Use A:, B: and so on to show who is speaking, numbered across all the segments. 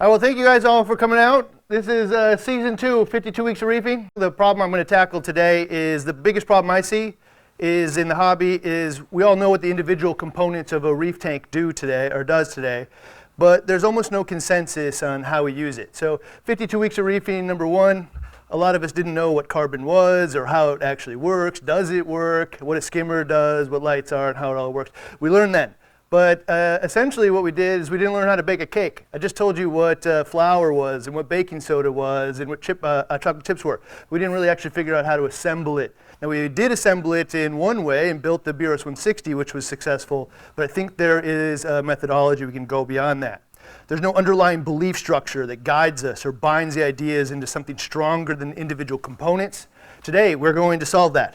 A: I will thank you guys all for coming out. This is uh, season two, 52 weeks of reefing. The problem I'm going to tackle today is the biggest problem I see is in the hobby is we all know what the individual components of a reef tank do today or does today, but there's almost no consensus on how we use it. So 52 weeks of reefing, number one, a lot of us didn't know what carbon was or how it actually works. Does it work? What a skimmer does, what lights are, and how it all works. We learned then. But uh, essentially, what we did is we didn't learn how to bake a cake. I just told you what uh, flour was and what baking soda was and what chip, uh, uh, chocolate chips were. We didn't really actually figure out how to assemble it. Now, we did assemble it in one way and built the BRS 160, which was successful, but I think there is a methodology we can go beyond that. There's no underlying belief structure that guides us or binds the ideas into something stronger than individual components. Today, we're going to solve that.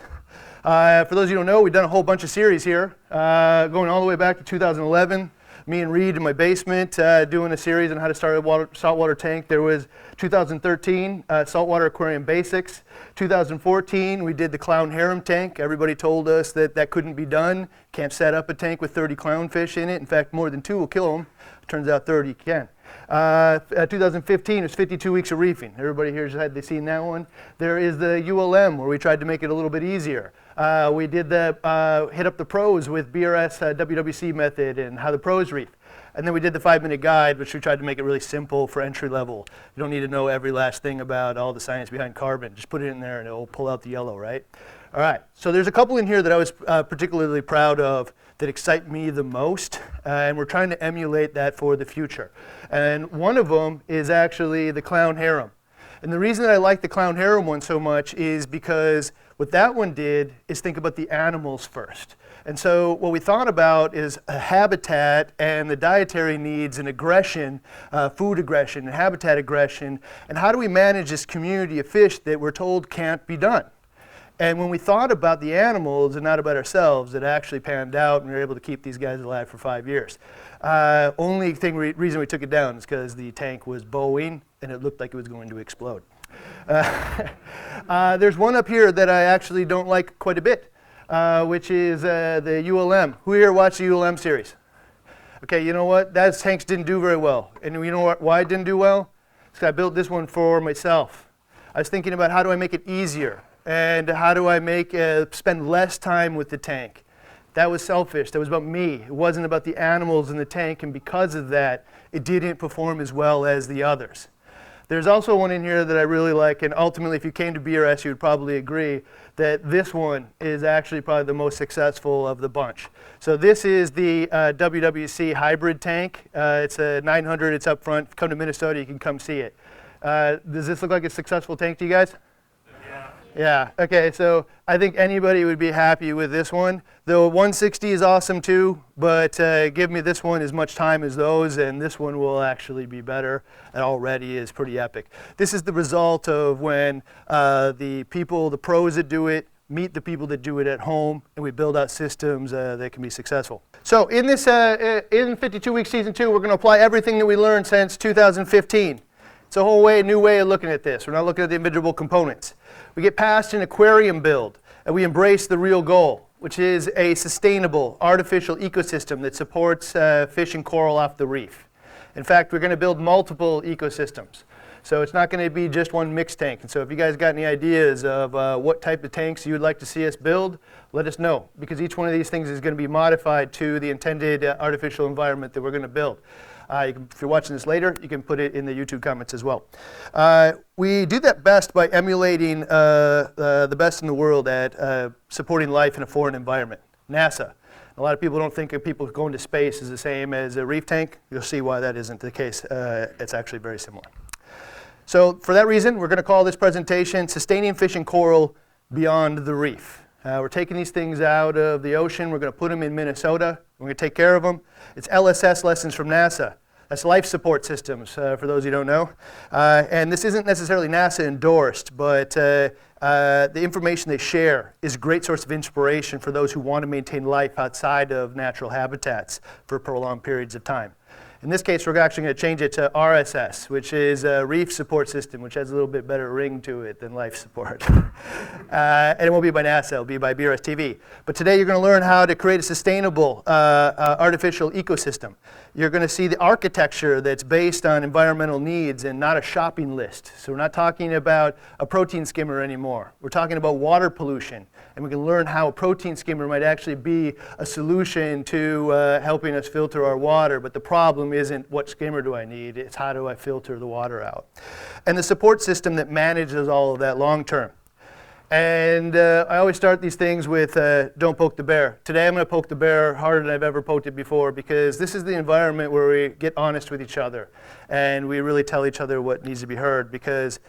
A: Uh, for those of you who don't know, we've done a whole bunch of series here, uh, going all the way back to 2011. Me and Reed in my basement uh, doing a series on how to start a water, saltwater tank. There was 2013, uh, Saltwater Aquarium Basics. 2014, we did the clown harem tank. Everybody told us that that couldn't be done. Can't set up a tank with 30 clownfish in it. In fact, more than two will kill them. Turns out 30 can. Uh, 2015 is 52 weeks of reefing. Everybody here has had they seen that one? There is the ULM where we tried to make it a little bit easier. Uh, we did the uh, hit up the pros with BRS uh, WWC method and how the pros reef. And then we did the five minute guide, which we tried to make it really simple for entry level. You don't need to know every last thing about all the science behind carbon. Just put it in there and it'll pull out the yellow, right? All right, so there's a couple in here that I was uh, particularly proud of that excite me the most, uh, and we're trying to emulate that for the future. And one of them is actually the clown harem. And the reason that I like the clown harem one so much is because what that one did is think about the animals first. And so what we thought about is a habitat and the dietary needs and aggression, uh, food aggression and habitat aggression, and how do we manage this community of fish that we're told can't be done. And when we thought about the animals and not about ourselves, it actually panned out and we were able to keep these guys alive for five years. Uh, only thing re- reason we took it down is because the tank was bowing and it looked like it was going to explode. Uh, uh, there's one up here that I actually don't like quite a bit, uh, which is uh, the ULM. Who here watched the ULM series? Okay, you know what? That tanks didn't do very well. And you know what, why it didn't do well? Because I built this one for myself. I was thinking about how do I make it easier and how do I make uh, spend less time with the tank. That was selfish. That was about me. It wasn't about the animals in the tank, and because of that, it didn't perform as well as the others. There's also one in here that I really like, and ultimately, if you came to BRS, you would probably agree that this one is actually probably the most successful of the bunch. So this is the uh, WWC hybrid tank. Uh, it's a 900. It's up front. Come to Minnesota, you can come see it. Uh, does this look like a successful tank to you guys? Yeah, okay, so I think anybody would be happy with this one. The 160 is awesome too, but uh, give me this one as much time as those, and this one will actually be better. It already is pretty epic. This is the result of when uh, the people, the pros that do it, meet the people that do it at home, and we build out systems uh, that can be successful. So in this, uh, uh, in 52 week season two, we're going to apply everything that we learned since 2015. It's a whole way, new way of looking at this. We're not looking at the individual components. We get past an aquarium build and we embrace the real goal, which is a sustainable artificial ecosystem that supports uh, fish and coral off the reef. In fact, we're going to build multiple ecosystems. So it's not going to be just one mixed tank. And so if you guys got any ideas of uh, what type of tanks you would like to see us build, let us know because each one of these things is going to be modified to the intended uh, artificial environment that we're going to build. Uh, can, if you're watching this later, you can put it in the YouTube comments as well. Uh, we do that best by emulating uh, uh the best in the world at uh, supporting life in a foreign environment. NASA. A lot of people don't think of people going to space as the same as a reef tank. You'll see why that isn't the case. Uh, it's actually very similar. So for that reason, we're going to call this presentation Sustaining Fish and Coral Beyond the Reef. Uh, we're taking these things out of the ocean. We're going to put them in Minnesota. We're going to take care of them. It's LSS lessons from NASA. That's life support systems, uh, for those who don't know. Uh, and this isn't necessarily NASA endorsed, but uh, uh, the information they share is a great source of inspiration for those who want to maintain life outside of natural habitats for prolonged periods of time. In this case, we're actually going to change it to RSS, which is a reef support system, which has a little bit better ring to it than life support. uh, and it won't be by NASA, it'll be by BRS-TV. But today you're going to learn how to create a sustainable uh, uh, artificial ecosystem. You're going to see the architecture that's based on environmental needs and not a shopping list. So we're not talking about a protein skimmer anymore. We're talking about water pollution. And we can learn how a protein skimmer might actually be a solution to uh, helping us filter our water. But the problem isn't what skimmer do I need, it's how do I filter the water out. And the support system that manages all of that long term. And uh, I always start these things with uh, don't poke the bear. Today I'm going to poke the bear harder than I've ever poked it before because this is the environment where we get honest with each other and we really tell each other what needs to be heard because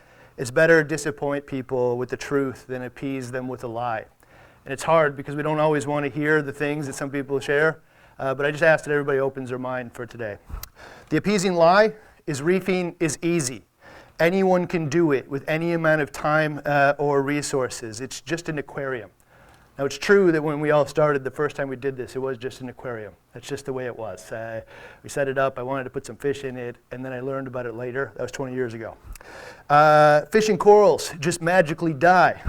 A: it's better to disappoint people with the truth than appease them with a lie. And it's hard because we don't always want to hear the things that some people share, uh, but I just ask that everybody opens their mind for today. The appeasing lie is reefing is easy. Anyone can do it with any amount of time uh, or resources. It's just an aquarium. Now, it's true that when we all started the first time we did this, it was just an aquarium. That's just the way it was. Uh, we set it up, I wanted to put some fish in it, and then I learned about it later. That was 20 years ago. Uh, fish and corals just magically die.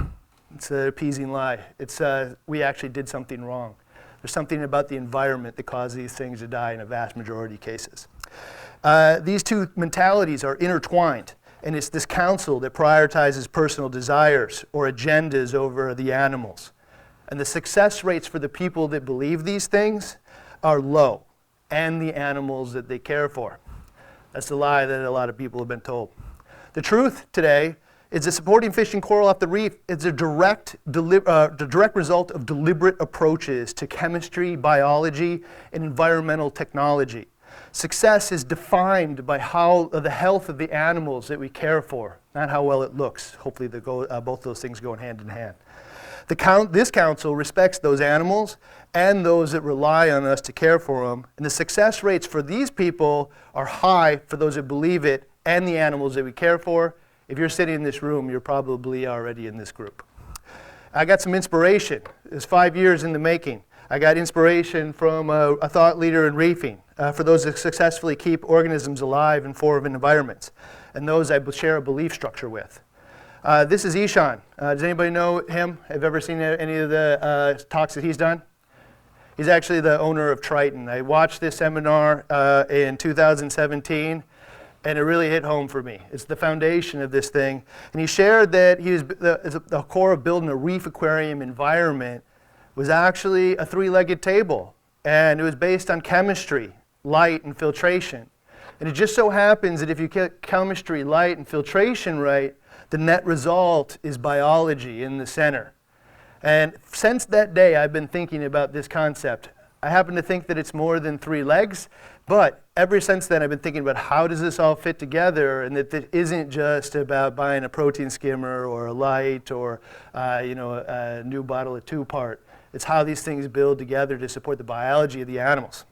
A: It's an appeasing lie. It's, uh, we actually did something wrong. There's something about the environment that caused these things to die in a vast majority of cases. Uh, these two mentalities are intertwined. And it's this council that prioritizes personal desires or agendas over the animals. And the success rates for the people that believe these things are low, and the animals that they care for. That's the lie that a lot of people have been told. The truth today is that supporting fish and coral off the reef is a direct, deli- uh, the direct result of deliberate approaches to chemistry, biology, and environmental technology. Success is defined by how uh, the health of the animals that we care for, not how well it looks. Hopefully, go, uh, both those things go hand in hand. Count, this council respects those animals and those that rely on us to care for them. And the success rates for these people are high for those that believe it and the animals that we care for. If you're sitting in this room, you're probably already in this group. I got some inspiration. It's five years in the making. I got inspiration from a, a thought leader in reefing uh, for those that successfully keep organisms alive in foreign environments, and those I share a belief structure with. Uh, this is Ehsan. Uh, does anybody know him? Have ever seen any of the uh, talks that he's done? He's actually the owner of Triton. I watched this seminar uh, in 2017 and it really hit home for me. It's the foundation of this thing. And he shared that he was the, the core of building a reef aquarium environment was actually a three legged table, and it was based on chemistry, light, and filtration. And it just so happens that if you get chemistry, light, and filtration right, the net result is biology in the center. And since that day, I've been thinking about this concept. I happen to think that it's more than three legs, but ever since then, I've been thinking about how does this all fit together, and that it isn't just about buying a protein skimmer or a light or uh, you know a, a new bottle of two part. It's how these things build together to support the biology of the animals.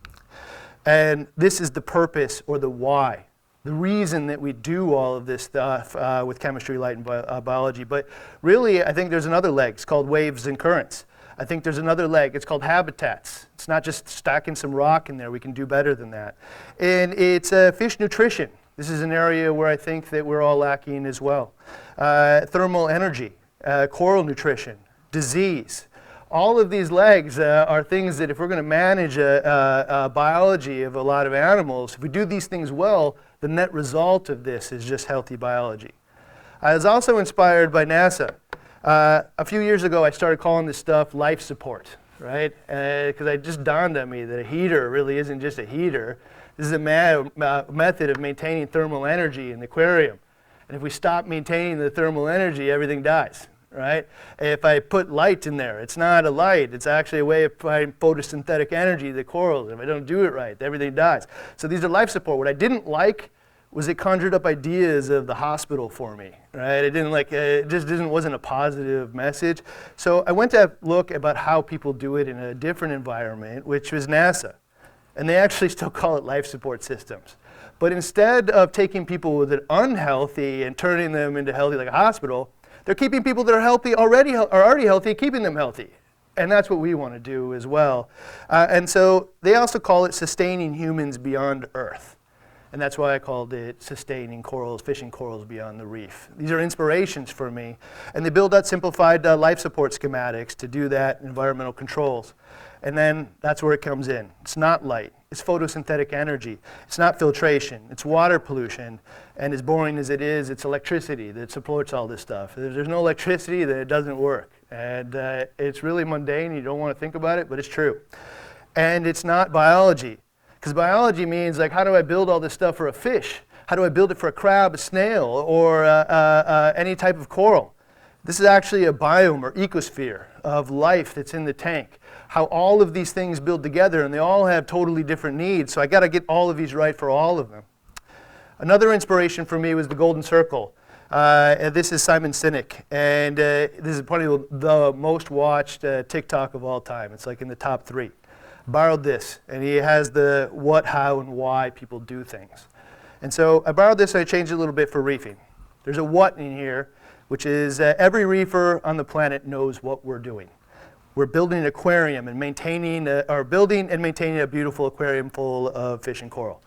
A: And this is the purpose or the why, the reason that we do all of this stuff uh, with chemistry, light, and bi- uh, biology. But really, I think there's another leg. It's called waves and currents. I think there's another leg. It's called habitats. It's not just stacking some rock in there. We can do better than that. And it's uh, fish nutrition. This is an area where I think that we're all lacking as well. Uh, thermal energy, uh, coral nutrition, disease, all of these legs uh, are things that if we're going to manage a, a, a, biology of a lot of animals, if we do these things well, the net result of this is just healthy biology. I was also inspired by NASA. Uh, a few years ago, I started calling this stuff life support, right? Because uh, it just dawned on me that a heater really isn't just a heater. This is a ma- uh, method of maintaining thermal energy in the aquarium. And if we stop maintaining the thermal energy, everything dies, right? If I put light in there, it's not a light. It's actually a way of providing photosynthetic energy to the corals. If I don't do it right, everything dies. So these are life support. What I didn't like was it conjured up ideas of the hospital for me, right? It didn't like, it just didn't, wasn't a positive message. So I went to look about how people do it in a different environment, which was NASA. And they actually still call it life support systems. But instead of taking people that are unhealthy and turning them into healthy like a hospital, they're keeping people that are healthy already are already healthy, keeping them healthy. And that's what we want to do as well. Uh, and so they also call it sustaining humans beyond Earth. And that's why I called it Sustaining Corals, Fishing Corals Beyond the Reef. These are inspirations for me. And they build out simplified uh, life support schematics to do that, environmental controls. And then that's where it comes in. It's not light, it's photosynthetic energy. It's not filtration, it's water pollution. And as boring as it is, it's electricity that supports all this stuff. If there's no electricity, then it doesn't work. And uh, it's really mundane, you don't want to think about it, but it's true. And it's not biology. Because biology means like, how do I build all this stuff for a fish? How do I build it for a crab, a snail, or uh, uh, uh, any type of coral? This is actually a biome or ecosphere of life that's in the tank. How all of these things build together, and they all have totally different needs. So I got to get all of these right for all of them. Another inspiration for me was the Golden Circle. Uh, this is Simon Sinek, and uh, this is probably the most watched uh, TED Talk of all time. It's like in the top three borrowed this, and he has the what, how, and why people do things. And so I borrowed this and I changed it a little bit for reefing. There's a what in here, which is every reefer on the planet knows what we're doing. We're building an aquarium and maintaining, a, or building and maintaining a beautiful aquarium full of fish and coral.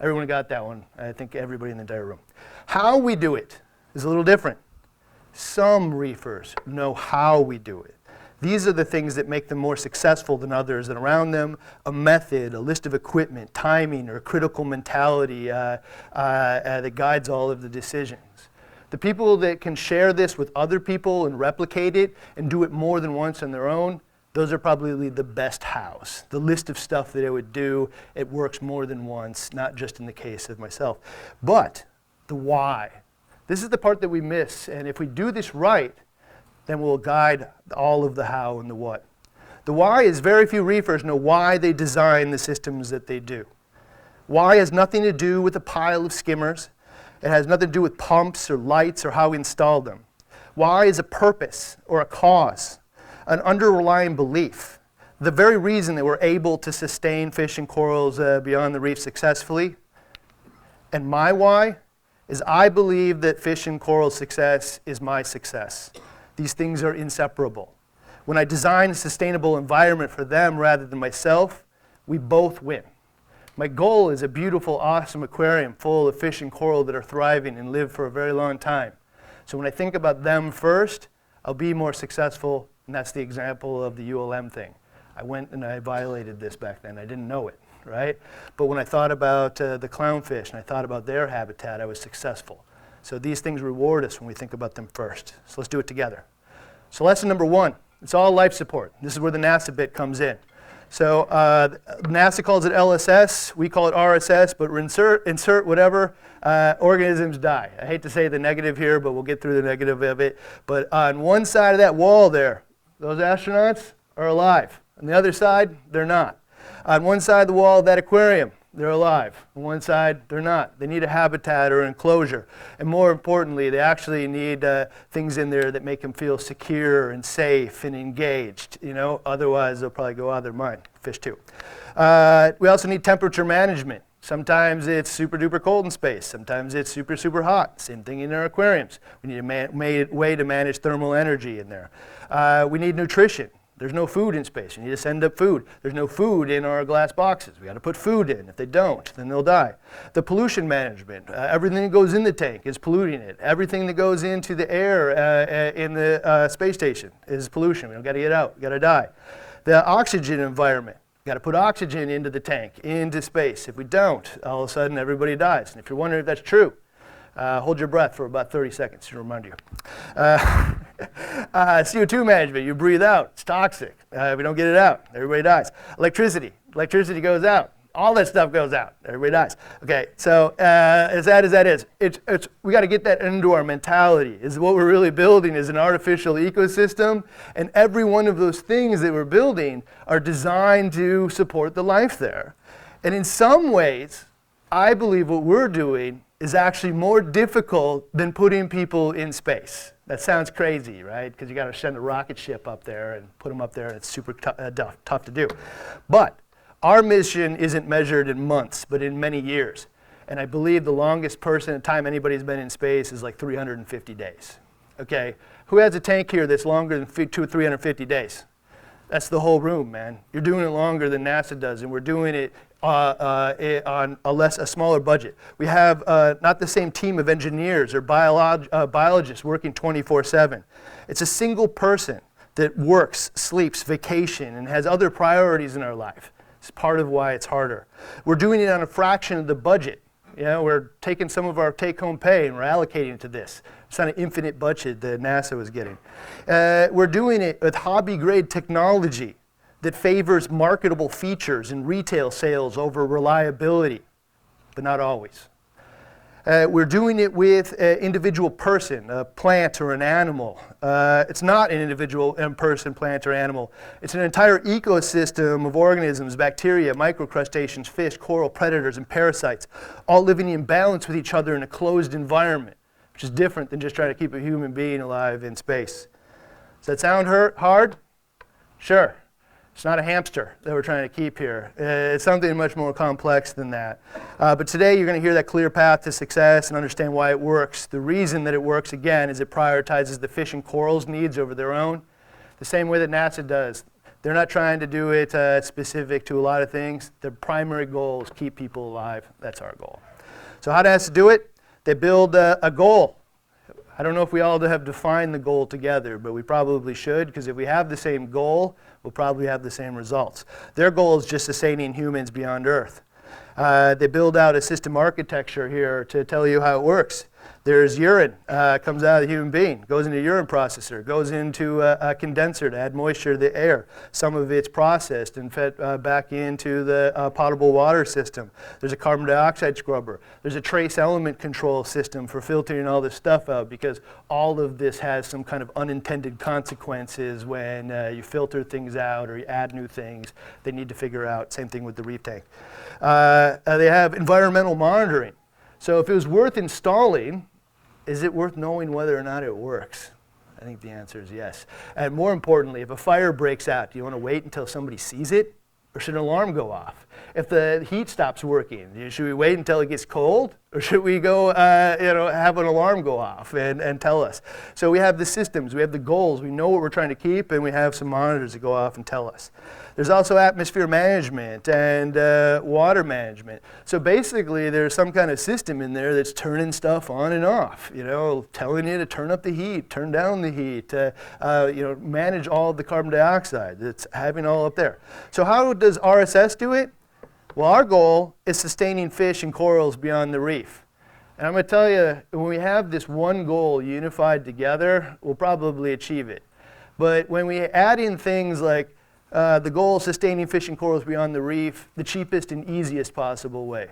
A: Everyone got that one. I think everybody in the entire room. How we do it is a little different. Some reefers know how we do it. These are the things that make them more successful than others, and around them, a method, a list of equipment, timing, or a critical mentality uh, uh, uh, that guides all of the decisions. The people that can share this with other people and replicate it and do it more than once on their own, those are probably the best hows. The list of stuff that I would do, it works more than once, not just in the case of myself. But the why. This is the part that we miss, and if we do this right, then we'll guide all of the how and the what. The why is very few reefers know why they design the systems that they do. Why has nothing to do with a pile of skimmers. It has nothing to do with pumps or lights or how we install them. Why is a purpose or a cause, an underlying belief. The very reason that we're able to sustain fish and corals uh, beyond the reef successfully. And my why is I believe that fish and coral success is my success. These things are inseparable. When I design a sustainable environment for them rather than myself, we both win. My goal is a beautiful, awesome aquarium full of fish and coral that are thriving and live for a very long time. So when I think about them first, I'll be more successful, and that's the example of the ULM thing. I went and I violated this back then. I didn't know it, right? But when I thought about uh, the clownfish and I thought about their habitat, I was successful. So these things reward us when we think about them first. So let's do it together. So lesson number one, it's all life support. This is where the NASA bit comes in. So uh, NASA calls it LSS, we call it RSS, but insert, insert whatever, uh, organisms die. I hate to say the negative here, but we'll get through the negative of it. But on one side of that wall there, those astronauts are alive. On the other side, they're not. On one side of the wall of that aquarium, they're alive. On one side, they're not. They need a habitat or enclosure. And more importantly, they actually need uh, things in there that make them feel secure and safe and engaged. You know, otherwise they'll probably go out of their mind. Fish too. Uh, we also need temperature management. Sometimes it's super duper cold in space. Sometimes it's super super hot. Same thing in our aquariums. We need a man- way to manage thermal energy in there. Uh, we need nutrition. There's no food in space. You need to send up food. There's no food in our glass boxes. We got to put food in. If they don't, then they'll die. The pollution management. Uh, everything that goes in the tank is polluting it. Everything that goes into the air uh, uh in the uh, space station is pollution. We don't got to get out. We got to die. The oxygen environment. Got to put oxygen into the tank, into space. If we don't, all of a sudden everybody dies. And if you're wondering if that's true, uh, hold your breath for about 30 seconds to remind you. Uh, uh, CO2 management, you breathe out, it's toxic. Uh, we don't get it out, everybody dies. Electricity, electricity goes out. All that stuff goes out. Everybody dies. Okay, so uh, as sad as that is, it's, it's, we got to get that into our mentality. Is what we're really building is an artificial ecosystem, and every one of those things that we're building are designed to support the life there. And in some ways, I believe what we're doing is actually more difficult than putting people in space. That sounds crazy, right? Because you got to send a rocket ship up there and put them up there, and it's super t- uh, tough, tough to do. But our mission isn't measured in months, but in many years. And I believe the longest person time anybody's been in space is like 350 days. Okay, who has a tank here that's longer than two, 350 days? That's the whole room, man. You're doing it longer than NASA does, and we're doing it uh, uh, i- on a less, a smaller budget. We have uh, not the same team of engineers or biolog- uh, biologists working 24/7. It's a single person that works, sleeps, vacation, and has other priorities in our life. It's part of why it's harder. We're doing it on a fraction of the budget. You know, we're taking some of our take-home pay and we're allocating it to this. It's not an infinite budget that NASA was getting. Uh, we're doing it with hobby-grade technology that favors marketable features and retail sales over reliability, but not always. Uh, we're doing it with an individual person, a plant or an animal. Uh, it's not an individual um, person, plant, or animal. It's an entire ecosystem of organisms, bacteria, microcrustaceans, fish, coral, predators, and parasites, all living in balance with each other in a closed environment, which is different than just trying to keep a human being alive in space. Does that sound hurt, hard? Sure. It's not a hamster that we're trying to keep here. Uh, It's something much more complex than that. Uh, but today you're going to hear that clear path to success and understand why it works. The reason that it works, again, is it prioritizes the fish and corals' needs over their own, the same way that NASA does. They're not trying to do it uh, specific to a lot of things. Their primary goal is keep people alive. That's our goal. So how does NASA do it? They build a, a goal. I don't know if we all have defined the goal together, but we probably should, because if we have the same goal, we'll probably have the same results. Their goal is just sustaining humans beyond Earth. Uh, they build out a system architecture here to tell you how it works. There's urine, uh, comes out of the human being, goes into a urine processor, goes into a, a condenser to add moisture to the air. Some of it's processed and fed uh, back into the uh, potable water system. There's a carbon dioxide scrubber. There's a trace element control system for filtering all this stuff out because all of this has some kind of unintended consequences when uh, you filter things out or you add new things. They need to figure out. Same thing with the reef tank. Uh, uh, they have environmental monitoring. So if it was worth installing, is it worth knowing whether or not it works? I think the answer is yes. And more importantly, if a fire breaks out, do you want to wait until somebody sees it? Or should an alarm go off? If the heat stops working, should we wait until it gets cold? Or should we go, uh, you know, have an alarm go off and, and tell us? So we have the systems, we have the goals, we know what we're trying to keep, and we have some monitors that go off and tell us. There's also atmosphere management and uh, water management. So basically, there's some kind of system in there that's turning stuff on and off. You know, telling you to turn up the heat, turn down the heat. Uh, uh, you know, manage all the carbon dioxide that's having all up there. So how does RSS do it? Well, our goal is sustaining fish and corals beyond the reef. And I'm going to tell you, when we have this one goal unified together, we'll probably achieve it. But when we add in things like uh, the goal of sustaining fish and corals beyond the reef, the cheapest and easiest possible way,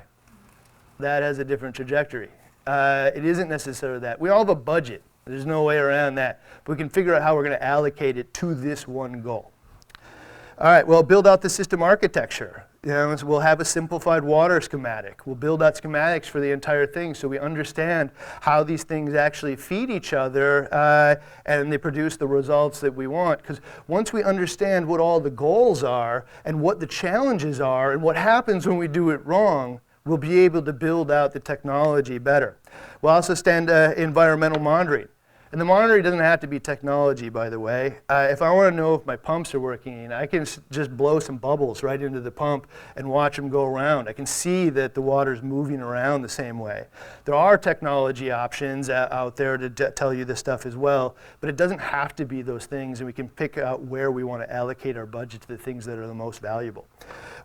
A: that has a different trajectory. Uh, it isn't necessarily that. We all have a budget. There's no way around that. But we can figure out how we're going to allocate it to this one goal. All right, well, build out the system architecture. You know, we'll have a simplified water schematic. We'll build out schematics for the entire thing so we understand how these things actually feed each other uh, and they produce the results that we want. Because once we understand what all the goals are and what the challenges are and what happens when we do it wrong, we'll be able to build out the technology better. We'll also stand uh, environmental monitoring. And the monitoring doesn't have to be technology, by the way. Uh, if I want to know if my pumps are working, I can s- just blow some bubbles right into the pump and watch them go around. I can see that the water's moving around the same way. There are technology options uh, out there to d- tell you this stuff as well, but it doesn't have to be those things, and we can pick out where we want to allocate our budget to the things that are the most valuable.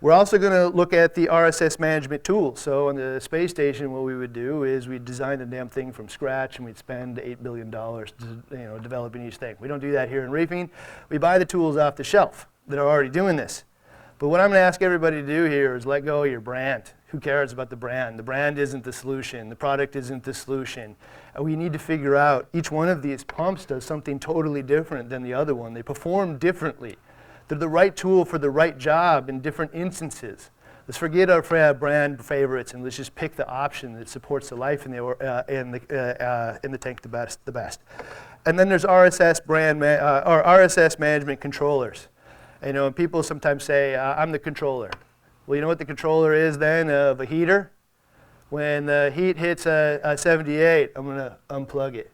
A: We're also going to look at the RSS management tools. So on the space station, what we would do is we'd design the damn thing from scratch, and we'd spend $8 billion you know, developing each thing. We don't do that here in reefing. We buy the tools off the shelf that are already doing this. But what I'm going to ask everybody to do here is let go of your brand. Who cares about the brand? The brand isn't the solution. The product isn't the solution. We need to figure out each one of these pumps does something totally different than the other one. They perform differently. They're the right tool for the right job in different instances. Let's forget our brand favorites and let's just pick the option that supports the life in the, uh, in the, uh, uh, in the tank the best, the best. And then there's RSS brand ma- uh, or RSS management controllers. You know, and people sometimes say, uh, I'm the controller. Well, you know what the controller is then of a heater? When the heat hits a, a 78, I'm going to unplug it.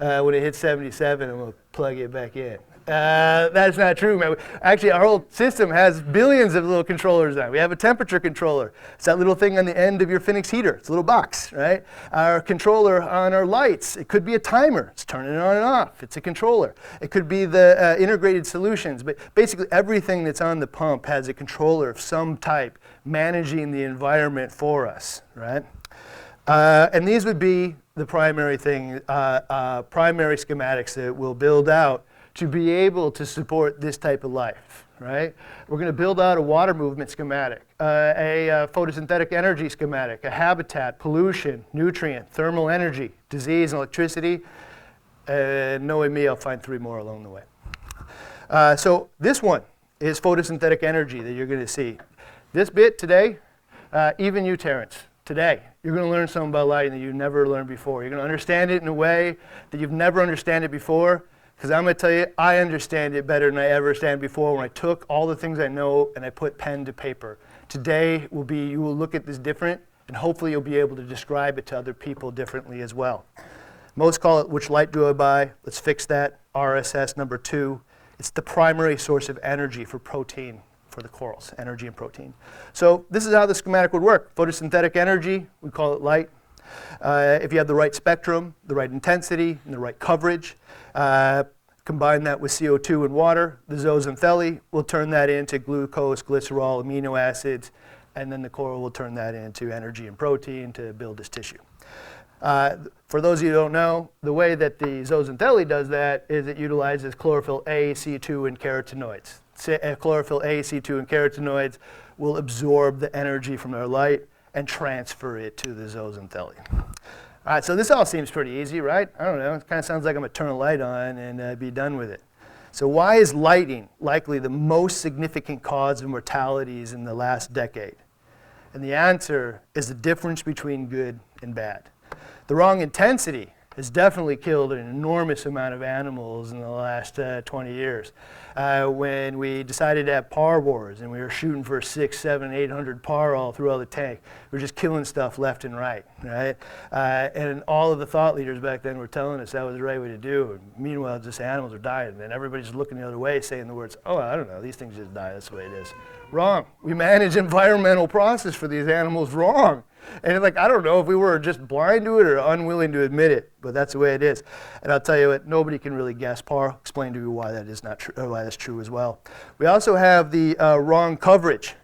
A: Uh, when it hits 77, I'm going to plug it back in. Uh, that's not true, man. Actually, our whole system has billions of little controllers now. We have a temperature controller. It's that little thing on the end of your Finnex heater. It's a little box, right? Our controller on our lights. It could be a timer. It's turning it on and off. It's a controller. It could be the uh, integrated solutions. But basically, everything that's on the pump has a controller of some type managing the environment for us, right? Uh, and these would be the primary thing, uh, uh, primary schematics that we'll build out to be able to support this type of life, right? We're going to build out a water movement schematic, uh, a uh, photosynthetic energy schematic, a habitat, pollution, nutrient, thermal energy, disease, and electricity. And knowing me, I'll find three more along the way. Uh, so this one is photosynthetic energy that you're going to see. This bit today, uh, even you, Terrence, today, you're going to learn something about lighting that you've never learned before. You're going to understand it in a way that you've never understood it before. Because I'm going to tell you, I understand it better than I ever understand before when I took all the things I know and I put pen to paper. Today will be, you will look at this different, and hopefully you'll be able to describe it to other people differently as well. Most call it which light do I buy? Let's fix that. RSS number two. It's the primary source of energy for protein for the corals, energy and protein. So this is how the schematic would work. Photosynthetic energy, we call it light. Uh, if you have the right spectrum, the right intensity, and the right coverage, uh, combine that with CO2 and water, the zooxanthellae will turn that into glucose, glycerol, amino acids, and then the coral will turn that into energy and protein to build this tissue. Uh, for those of you who don't know, the way that the zooxanthellae does that is it utilizes chlorophyll A, C2, and carotenoids. Uh, chlorophyll A, C2, and carotenoids will absorb the energy from their light and transfer it to the zooxanthellae. All right, so this all seems pretty easy, right? I don't know. It kind of sounds like I'm going to turn a light on and uh, be done with it. So why is lighting likely the most significant cause of mortalities in the last decade? And the answer is the difference between good and bad. The wrong intensity has definitely killed an enormous amount of animals in the last uh, 20 years. Uh, when we decided to have par wars and we were shooting for six, seven, eight hundred par all throughout the tank, we were just killing stuff left and right, right? Uh, and all of the thought leaders back then were telling us that was the right way to do. And meanwhile, just animals are dying, and everybody's looking the other way, saying the words, "Oh, I don't know, these things just die. That's the way it is." Wrong. We manage environmental process for these animals wrong. And like, I don't know if we were just blind to it or unwilling to admit it, but that's the way it is. And I'll tell you what, nobody can really guess. Par explain to you why that is not true, or why that's true as well. We also have the uh, wrong coverage.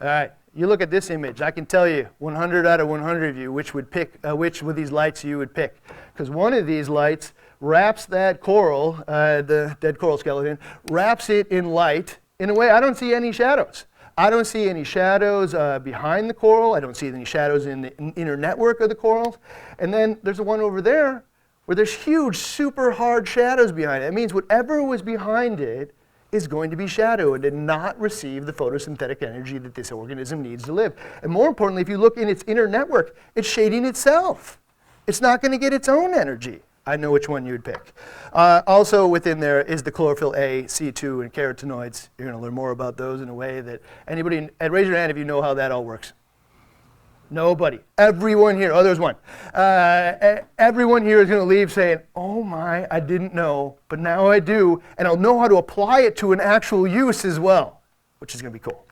A: All right, you look at this image. I can tell you, 100 out of 100 of you, which would pick, uh, which with these lights you would pick, because one of these lights wraps that coral, uh, the dead coral skeleton, wraps it in light in a way I don't see any shadows. I don't see any shadows uh, behind the coral. I don't see any shadows in the inner network of the corals. And then there's the one over there where there's huge, super hard shadows behind it. It means whatever was behind it is going to be shadowed and not receive the photosynthetic energy that this organism needs to live. And more importantly, if you look in its inner network, it's shading itself. It's not going to get its own energy. I know which one you'd pick. Uh, also within there is the chlorophyll A, C2, and carotenoids. You're going to learn more about those in a way that anybody, and raise your hand if you know how that all works. Nobody. Everyone here, oh, there's one. Uh, everyone here is going to leave saying, oh my, I didn't know, but now I do, and I'll know how to apply it to an actual use as well, which is going to be cool.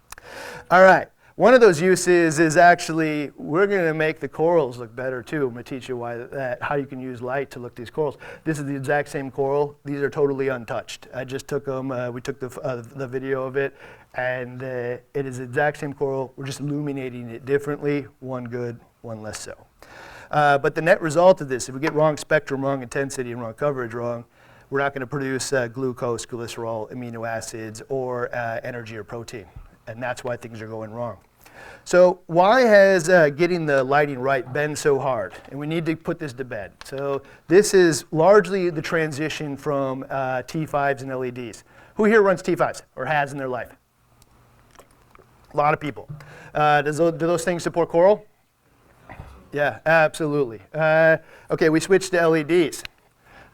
A: All right. One of those uses is actually, we're going to make the corals look better too. I'm going to teach you why that, how you can use light to look these corals. This is the exact same coral. These are totally untouched. I just took them, uh, we took the, uh, the video of it, and uh, it is the exact same coral. We're just illuminating it differently, one good, one less so. Uh, but the net result of this, if we get wrong spectrum, wrong intensity, and wrong coverage wrong, we're not going to produce uh, glucose, glycerol, amino acids, or uh, energy or protein. And that's why things are going wrong. So why has uh, getting the lighting right been so hard? And we need to put this to bed. So this is largely the transition from uh, T5s and LEDs. Who here runs T5s or has in their life? A lot of people. Uh, does do those things support coral? Yeah, absolutely. Uh, okay, we switched to LEDs.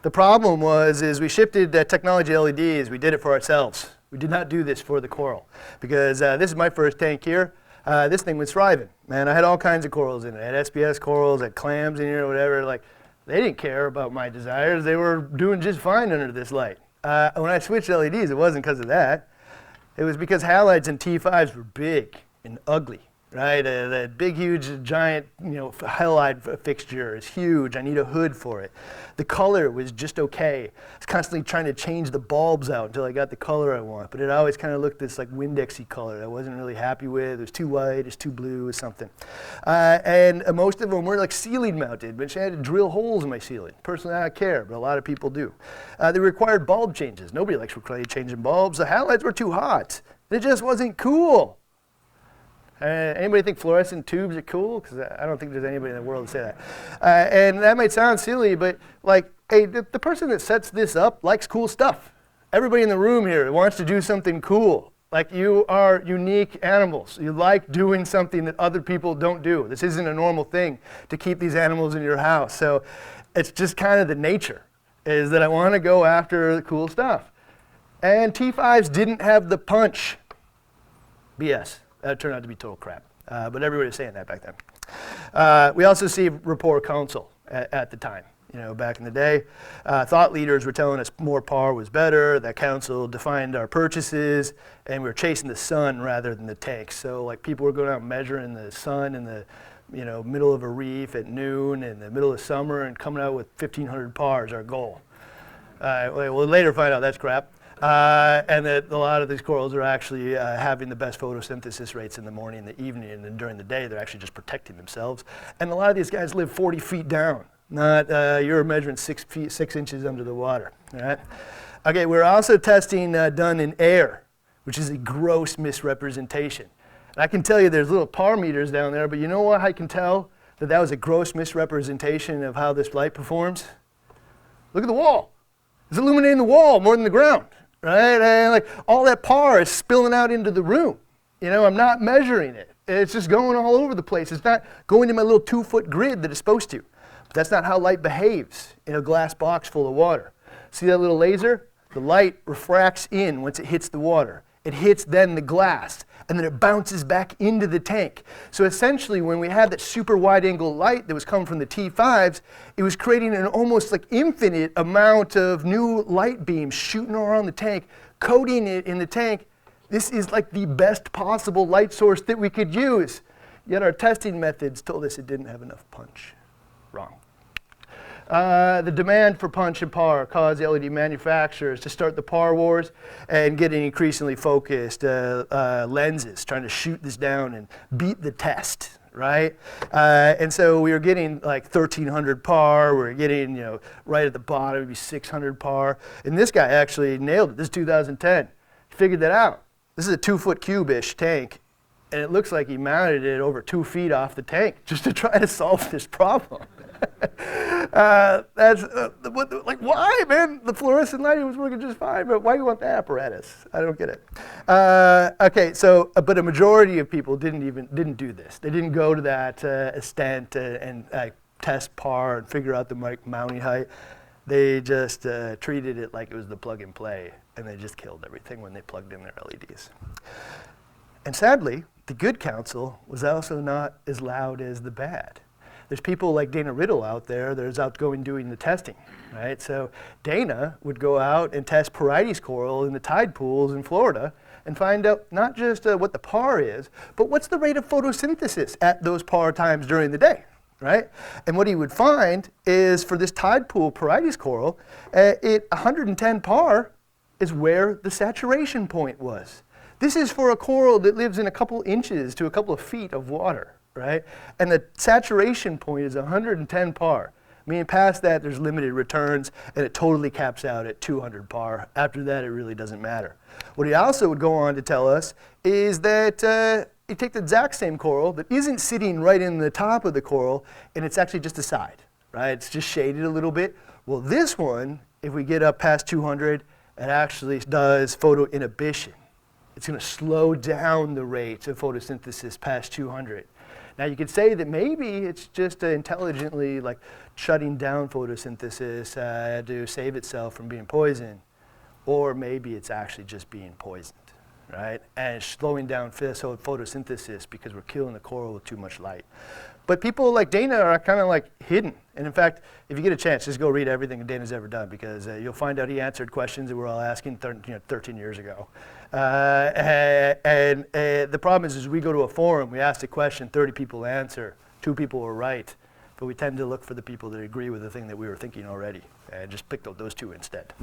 A: The problem was is we shifted the technology LEDs. We did it for ourselves. We did not do this for the coral because uh, this is my first tank here uh, this thing was thriving. Man, I had all kinds of corals in it. I had SPS corals, I had clams in here, whatever. Like, they didn't care about my desires. They were doing just fine under this light. Uh, when I switched LEDs, it wasn't because of that. It was because halides and T5s were big and ugly right? Uh, that big, huge, giant, you know, halide fixture is huge. I need a hood for it. The color was just okay. I was constantly trying to change the bulbs out until I got the color I want, but it always kind of looked this like Windexy color I wasn't really happy with. It was too white, it was too blue, or something. Uh, and uh, most of them were like ceiling mounted, which I had to drill holes in my ceiling. Personally, I don't care, but a lot of people do. Uh, they required bulb changes. Nobody likes changing bulbs. The halides were too hot. It just wasn't cool. Uh, anybody think fluorescent tubes are cool? Because I don't think there's anybody in the world to say that. Uh, and that might sound silly, but like, hey, the, the person that sets this up likes cool stuff. Everybody in the room here wants to do something cool. Like you are unique animals. You like doing something that other people don't do. This isn't a normal thing to keep these animals in your house. So it's just kind of the nature is that I want to go after the cool stuff. And T5s didn't have the punch. BS. That turned out to be total crap. Uh, but everybody was saying that back then. Uh, we also see rapport council at, at, the time. You know, back in the day, uh, thought leaders were telling us more par was better. That council defined our purchases, and we were chasing the sun rather than the tanks. So, like, people were going out measuring the sun in the, you know, middle of a reef at noon in the middle of summer and coming out with 1,500 par is our goal. Uh, we'll later find out that's crap. Uh, and that a lot of these corals are actually uh, having the best photosynthesis rates in the morning and the evening, and then during the day they're actually just protecting themselves. And a lot of these guys live 40 feet down, not uh, you're measuring six feet, six inches under the water. All right. Okay, we're also testing uh, done in air, which is a gross misrepresentation. And I can tell you there's little par meters down there, but you know what I can tell that that was a gross misrepresentation of how this light performs? Look at the wall. It's illuminating the wall more than the ground right? And like all that par is spilling out into the room. You know, I'm not measuring it. It's just going all over the place. It's not going to my little two foot grid that it's supposed to. But that's not how light behaves in a glass box full of water. See that little laser? The light refracts in once it hits the water. It hits then the glass and then it bounces back into the tank. So essentially, when we had that super wide angle light that was coming from the T5s, it was creating an almost like infinite amount of new light beams shooting around the tank, coating it in the tank. This is like the best possible light source that we could use. Yet our testing methods told us it didn't have enough punch. Wrong. Uh, the demand for punch and par caused LED manufacturers to start the par wars and getting increasingly focused uh, uh, lenses, trying to shoot this down and beat the test, right? Uh, and so we were getting like 1300 par, we were getting, you know, right at the bottom, maybe 600 par. And this guy actually nailed it. This is 2010. He figured that out. This is a two foot cube-ish tank and it looks like he mounted it over two feet off the tank just to try to solve this problem. uh, that's uh, what, like why, man? The fluorescent lighting was working just fine, but why do you want the apparatus? I don't get it. Uh, okay, so uh, but a majority of people didn't even didn't do this. They didn't go to that uh, extent uh, and test par and figure out the mic mounting height. They just treated it like it was the plug and play, and they just killed everything when they plugged in their LEDs. And sadly, the good council was also not as loud as the bad there's people like Dana Riddle out there that's out going doing the testing, right? So Dana would go out and test Porites coral in the tide pools in Florida and find out not just uh, what the par is, but what's the rate of photosynthesis at those par times during the day, right? And what he would find is for this tide pool Porites coral, uh, it 110 par is where the saturation point was. This is for a coral that lives in a couple inches to a couple of feet of water right? And the saturation point is 110 par. I mean, past that, there's limited returns, and it totally caps out at 200 par. After that, it really doesn't matter. What he also would go on to tell us is that uh, you take the exact same coral that isn't sitting right in the top of the coral, and it's actually just a side, right? It's just shaded a little bit. Well, this one, if we get up past 200, it actually does photo inhibition. It's going to slow down the rate of photosynthesis past 200. Now you could say that maybe it's just intelligently like shutting down photosynthesis uh, to save itself from being poisoned, or maybe it's actually just being poisoned. right? And slowing down photosynthesis because we're killing the coral with too much light. But people like Dana are kind of like hidden. And in fact, if you get a chance, just go read everything Dana's ever done because uh, you'll find out he answered questions that we're all asking thir- you know, 13 years ago. Uh, and and uh, the problem is, is we go to a forum, we ask a question, 30 people answer, two people are right, but we tend to look for the people that agree with the thing that we were thinking already, and just pick tho- those two instead.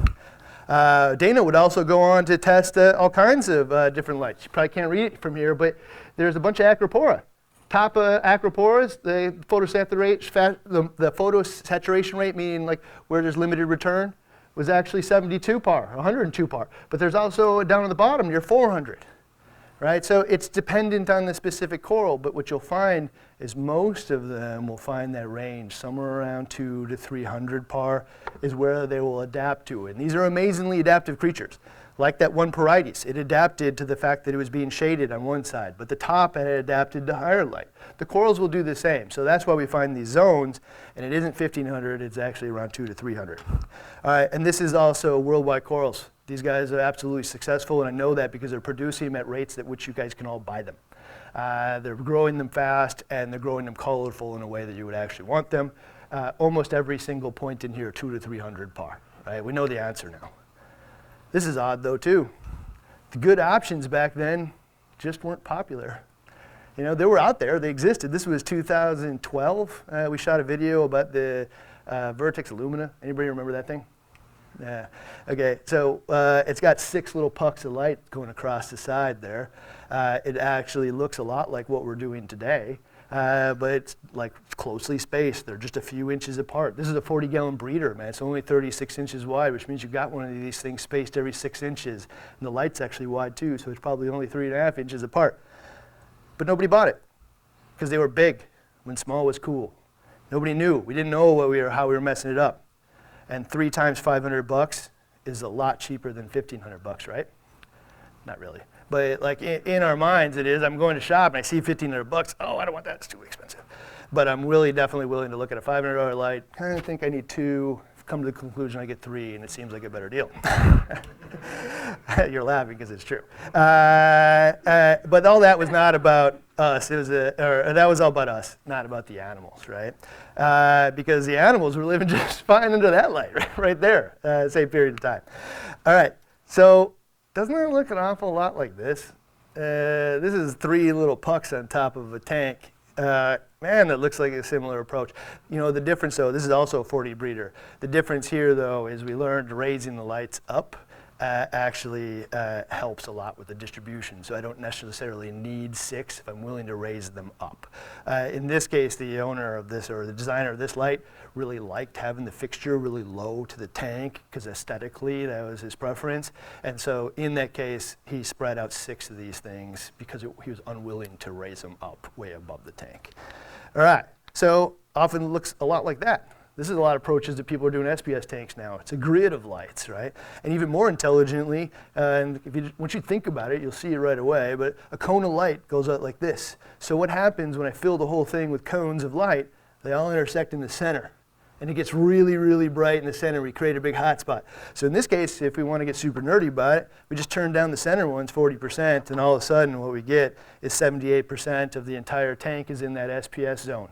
A: Uh, Dana would also go on to test uh, all kinds of uh, different lights. You probably can't read it from here, but there's a bunch of acropora. Top acroporas, the photosaturation, the, the photosaturation rate, meaning like where there's limited return, was actually 72 par, 102 par. But there's also down at the bottom near 400 right? So it's dependent on the specific coral, but what you'll find is most of them will find that range somewhere around two to 300 par is where they will adapt to. And these are amazingly adaptive creatures. Like that one Porites, it adapted to the fact that it was being shaded on one side, but the top had adapted to higher light. The corals will do the same, so that's why we find these zones, and it isn't 1500, it's actually around two to 300. All right, and this is also worldwide corals. These guys are absolutely successful, and I know that because they're producing them at rates at which you guys can all buy them. Uh, they're growing them fast, and they're growing them colorful in a way that you would actually want them. Uh, almost every single point in here, two to 300 par. Right? We know the answer now. This is odd though too. The good options back then just weren't popular. You know, they were out there, they existed. This was 2012. Uh, we shot a video about the uh, Vertex Illumina. Anybody remember that thing? Yeah. Okay. So uh, it's got six little pucks of light going across the side there. Uh, it actually looks a lot like what we're doing today, uh, but it's like closely spaced. They're just a few inches apart. This is a 40-gallon breeder, man. It's only 36 inches wide, which means you've got one of these things spaced every six inches, and the light's actually wide too, so it's probably only three and a half inches apart. But nobody bought it because they were big when small was cool. Nobody knew. We didn't know what we were, how we were messing it up and three times 500 bucks is a lot cheaper than 1500 bucks, right? Not really. But like in, in, our minds, it is. I'm going to shop and I see 1500 bucks. Oh, I don't want that. It's too expensive. But I'm really definitely willing to look at a $500 light. I think I need two. Come to the conclusion I get three, and it seems like a better deal. You're laughing because it's true. Uh, uh, but all that was not about us. It was a, or that was all about us, not about the animals, right? Uh, because the animals were living just fine under that light, right, right there, uh, same period of time. All right, so doesn't it look an awful lot like this? Uh, this is three little pucks on top of a tank. Uh, man, that looks like a similar approach. You know, the difference though, this is also a 40 breeder. The difference here though is we learned raising the lights up uh, actually uh, helps a lot with the distribution. So I don't necessarily need six if I'm willing to raise them up. Uh, in this case, the owner of this or the designer of this light really liked having the fixture really low to the tank because aesthetically that was his preference. And so in that case, he spread out six of these things because it, he was unwilling to raise them up way above the tank. All right, so often looks a lot like that. This is a lot of approaches that people are doing SPS tanks now. It's a grid of lights, right? And even more intelligently, uh, and if you, once you think about it, you'll see it right away, but a cone of light goes out like this. So what happens when I fill the whole thing with cones of light? They all intersect in the center. And it gets really, really bright in the center. We create a big hot spot. So in this case, if we want to get super nerdy about it, we just turn down the center ones 40%, and all of a sudden what we get is 78% of the entire tank is in that SPS zone.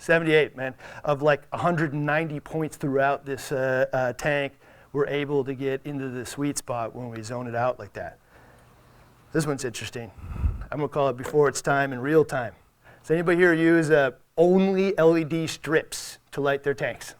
A: 78, man, of like 190 points throughout this uh, uh, tank, we're able to get into the sweet spot when we zone it out like that. This one's interesting. I'm gonna call it before it's time in real time. Does anybody here use uh, only LED strips to light their tanks?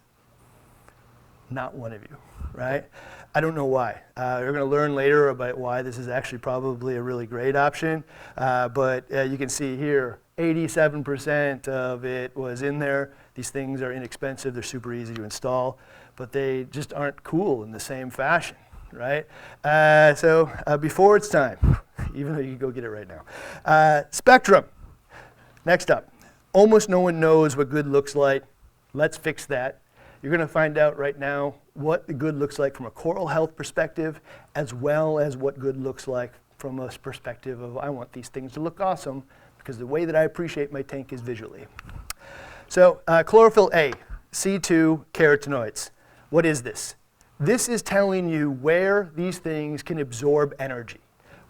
A: Not one of you, right? I don't know why. Uh, we're going to learn later about why this is actually probably a really great option. Uh, but uh, you can see here, 87% of it was in there. These things are inexpensive, they're super easy to install, but they just aren't cool in the same fashion, right? Uh, so uh, before it's time, even though you can go get it right now. Uh, spectrum. Next up, almost no one knows what good looks like. Let's fix that. You're going to find out right now what good looks like from a coral health perspective, as well as what good looks like from a perspective of I want these things to look awesome because the way that I appreciate my tank is visually. So uh, chlorophyll A, C2 carotenoids. What is this? This is telling you where these things can absorb energy.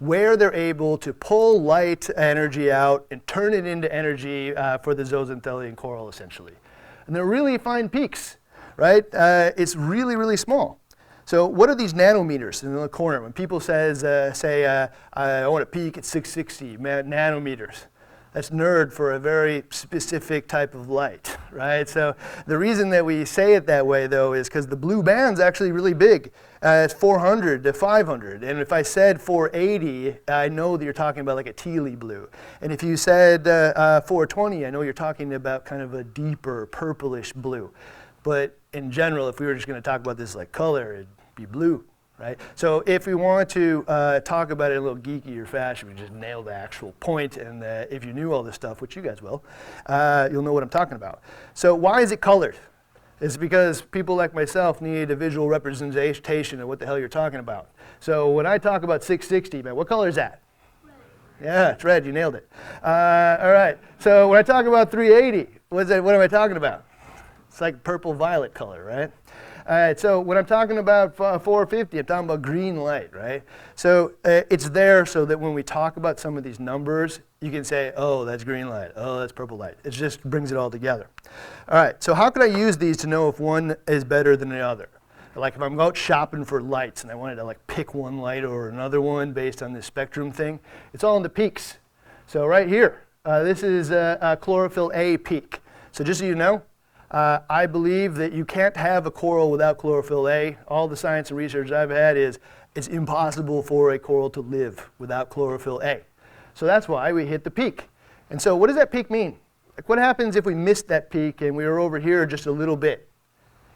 A: where they're able to pull light energy out and turn it into energy uh, for the zooxanthellae coral, essentially. And they're really fine peaks, right? Uh, it's really, really small. So what are these nanometers in the corner? When people says, uh, say, uh, I want a peak at 660 nanometers, that's nerd for a very specific type of light, right? So the reason that we say it that way, though, is because the blue band's actually really big. Uh, it's 400 to 500. And if I said 480, I know that you're talking about like a tealy blue. And if you said uh, uh, 420, I know you're talking about kind of a deeper purplish blue. But in general, if we were just going to talk about this like color, it'd be blue, right? So if we want to uh, talk about it in a little geekier fashion, we just nail the actual point, and uh, if you knew all this stuff, which you guys will, uh, you'll know what I'm talking about. So why is it colored? It's because people like myself need a visual representation of what the hell you're talking about. So when I talk about 660, man, what color is that? Red. Yeah, it's red. You nailed it. Uh, all right. So when I talk about 380, what's that, what am I talking about? It's like purple violet color, right? All right, so when I'm talking about 450, I'm talking about green light, right? So uh, it's there so that when we talk about some of these numbers, you can say, oh, that's green light, oh, that's purple light. It just brings it all together. All right, so how can I use these to know if one is better than the other? Like if I'm out shopping for lights and I wanted to like pick one light or another one based on this spectrum thing, it's all in the peaks. So right here, uh, this is a chlorophyll A peak. So just so you know, uh, I believe that you can't have a coral without chlorophyll A. All the science and research I've had is it's impossible for a coral to live without chlorophyll A. So that's why we hit the peak. And so what does that peak mean? Like what happens if we missed that peak and we were over here just a little bit?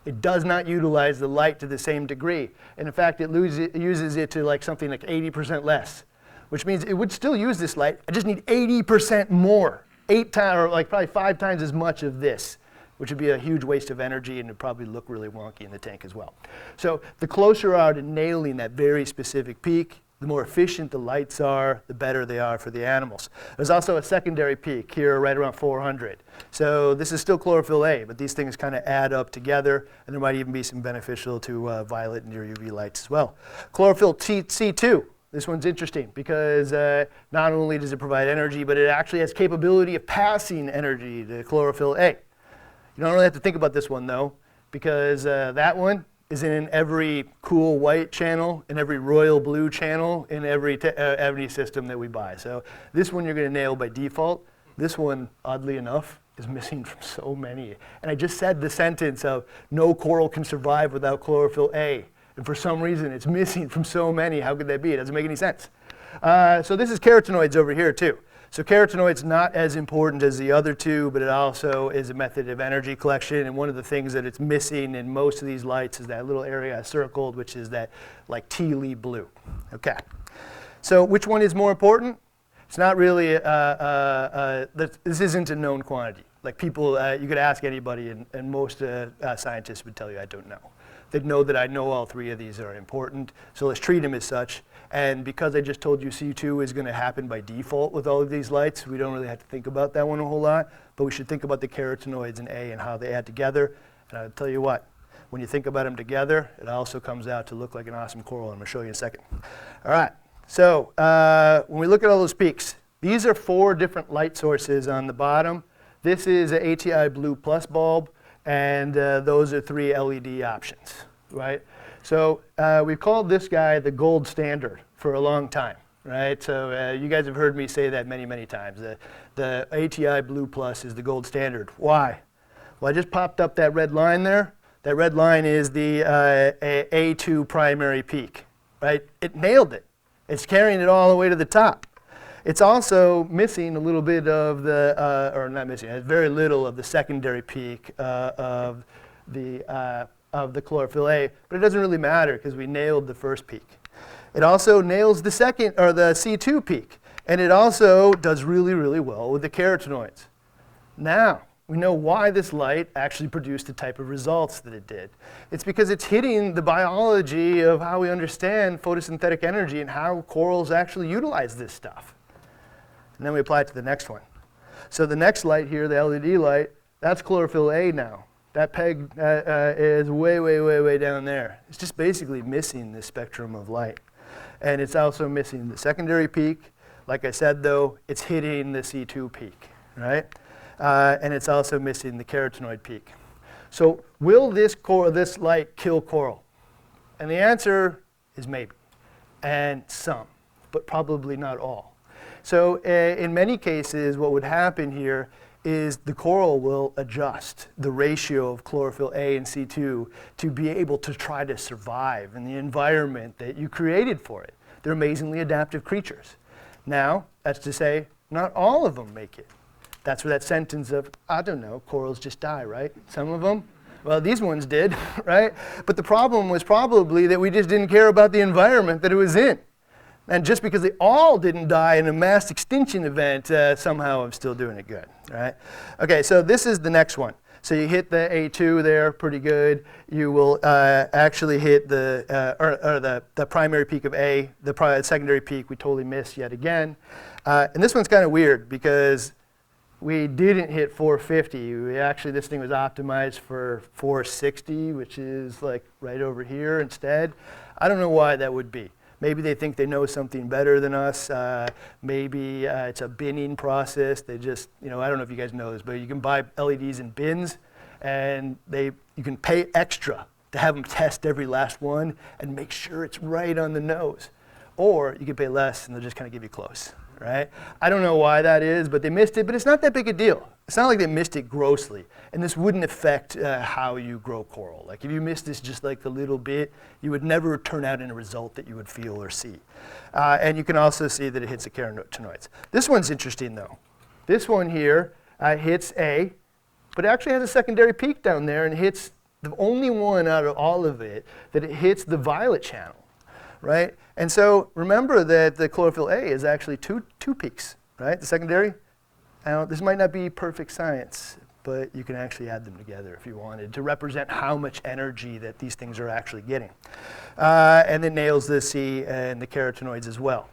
A: It does not utilize the light to the same degree. And in fact, it, loses, it uses it to like something like 80% less, which means it would still use this light. I just need 80% more, eight times, or like probably five times as much of this which would be a huge waste of energy and would probably look really wonky in the tank as well. So the closer you are to nailing that very specific peak, the more efficient the lights are, the better they are for the animals. There's also a secondary peak here right around 400. So this is still chlorophyll A, but these things kind of add up together, and there might even be some beneficial to uh, violet and near UV lights as well. Chlorophyll T- C2, this one's interesting because uh, not only does it provide energy, but it actually has capability of passing energy to chlorophyll A. You don't really have to think about this one though, because uh, that one is in every cool white channel, in every royal blue channel, in every te- uh, system that we buy. So this one you're going to nail by default. This one, oddly enough, is missing from so many. And I just said the sentence of no coral can survive without chlorophyll A. And for some reason, it's missing from so many. How could that be? It doesn't make any sense. Uh, so this is carotenoids over here too. So carotenoid's not as important as the other two, but it also is a method of energy collection. And one of the things that it's missing in most of these lights is that little area I circled, which is that like tealy blue. Okay. So which one is more important? It's not really, uh, uh, uh, this isn't a known quantity. Like people, uh, you could ask anybody, and, and most uh, uh, scientists would tell you, I don't know. They'd know that I know all three of these are important, so let's treat them as such. And because I just told you C2 is going to happen by default with all of these lights, we don't really have to think about that one a whole lot, but we should think about the carotenoids in A and how they add together. And I'll tell you what, when you think about them together, it also comes out to look like an awesome coral. I'm going to show you in a second. All right, so uh, when we look at all those peaks, these are four different light sources on the bottom. This is an ATI Blue Plus bulb, and uh, those are three LED options, right? So uh, we've called this guy the gold standard for a long time, right? So uh, you guys have heard me say that many, many times. The, the ATI Blue Plus is the gold standard. Why? Well, I just popped up that red line there. That red line is the uh, A2 primary peak, right? It nailed it. It's carrying it all the way to the top. It's also missing a little bit of the, uh, or not missing, very little of the secondary peak uh, of the uh, of the chlorophyll A, but it doesn't really matter because we nailed the first peak. It also nails the second, or the C2 peak, and it also does really, really well with the carotenoids. Now, we know why this light actually produced the type of results that it did. It's because it's hitting the biology of how we understand photosynthetic energy and how corals actually utilize this stuff. And then we apply it to the next one. So the next light here, the LED light, that's chlorophyll A now. That peg uh, uh, is way, way, way, way down there. It's just basically missing the spectrum of light. And it's also missing the secondary peak. Like I said, though, it's hitting the C2 peak, right? Uh, and it's also missing the carotenoid peak. So will this, cor- this light kill coral? And the answer is maybe, and some, but probably not all. So uh, in many cases, what would happen here is the coral will adjust the ratio of chlorophyll A and C2 to be able to try to survive in the environment that you created for it. They're amazingly adaptive creatures. Now, that's to say, not all of them make it. That's where that sentence of, I don't know, corals just die, right? Some of them, well, these ones did, right? But the problem was probably that we just didn't care about the environment that it was in. And just because they all didn't die in a mass extinction event, uh, somehow I'm still doing it good, right? Okay, so this is the next one. So you hit the A2 there, pretty good. You will uh, actually hit the, uh, or, or, the, the primary peak of A, the pri- secondary peak we totally missed yet again. Uh, and this one's kind of weird because we didn't hit 450. We actually, this thing was optimized for 460, which is like right over here instead. I don't know why that would be. Maybe they think they know something better than us. Uh, maybe uh, it's a binning process. They just, you know, I don't know if you guys know this, but you can buy LEDs in bins, and they you can pay extra to have them test every last one and make sure it's right on the nose. Or you can pay less, and they'll just kind of give you close right? I don't know why that is, but they missed it, but it's not that big a deal. It's not like they missed it grossly, and this wouldn't affect uh, how you grow coral. Like if you missed this just like a little bit, you would never turn out in a result that you would feel or see. Uh, and you can also see that it hits the carotenoids. This one's interesting though. This one here uh, hits A, but it actually has a secondary peak down there and hits the only one out of all of it that it hits the violet channel right? And so remember that the chlorophyll A is actually two, two peaks, right? The secondary. Now, this might not be perfect science, but you can actually add them together if you wanted to represent how much energy that these things are actually getting. Uh, and it nails the C and the carotenoids as well.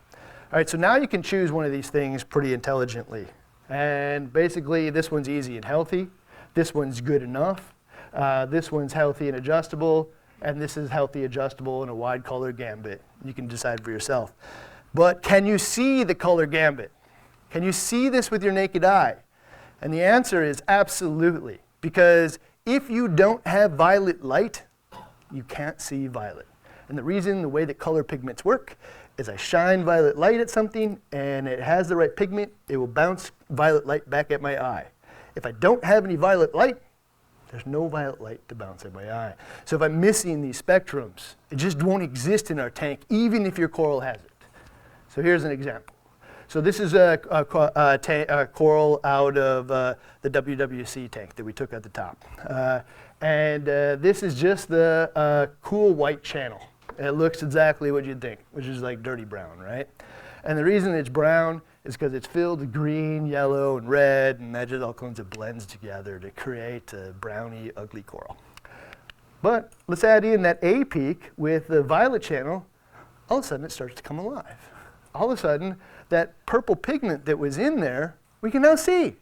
A: All right, so now you can choose one of these things pretty intelligently. And basically, this one's easy and healthy. This one's good enough. Uh, this one's healthy and adjustable and this is healthy, adjustable, and a wide color gambit. You can decide for yourself. But can you see the color gambit? Can you see this with your naked eye? And the answer is absolutely, because if you don't have violet light, you can't see violet. And the reason, the way that color pigments work, is I shine violet light at something and it has the right pigment, it will bounce violet light back at my eye. If I don't have any violet light, there's no violet light to bounce at my eye. So if I'm missing these spectrums, it just won't exist in our tank, even if your coral has it. So here's an example. So this is a, a, a, a coral out of uh, the WWC tank that we took at the top. Uh, and uh, this is just the uh, cool white channel. It looks exactly what you'd think, which is like dirty brown, right? And the reason it's brown is because it's filled with green, yellow, and red, and that just all kinds of blends together to create a browny, ugly coral. But let's add in that A peak with the violet channel, all of a sudden it starts to come alive. All of a sudden, that purple pigment that was in there, we can now see.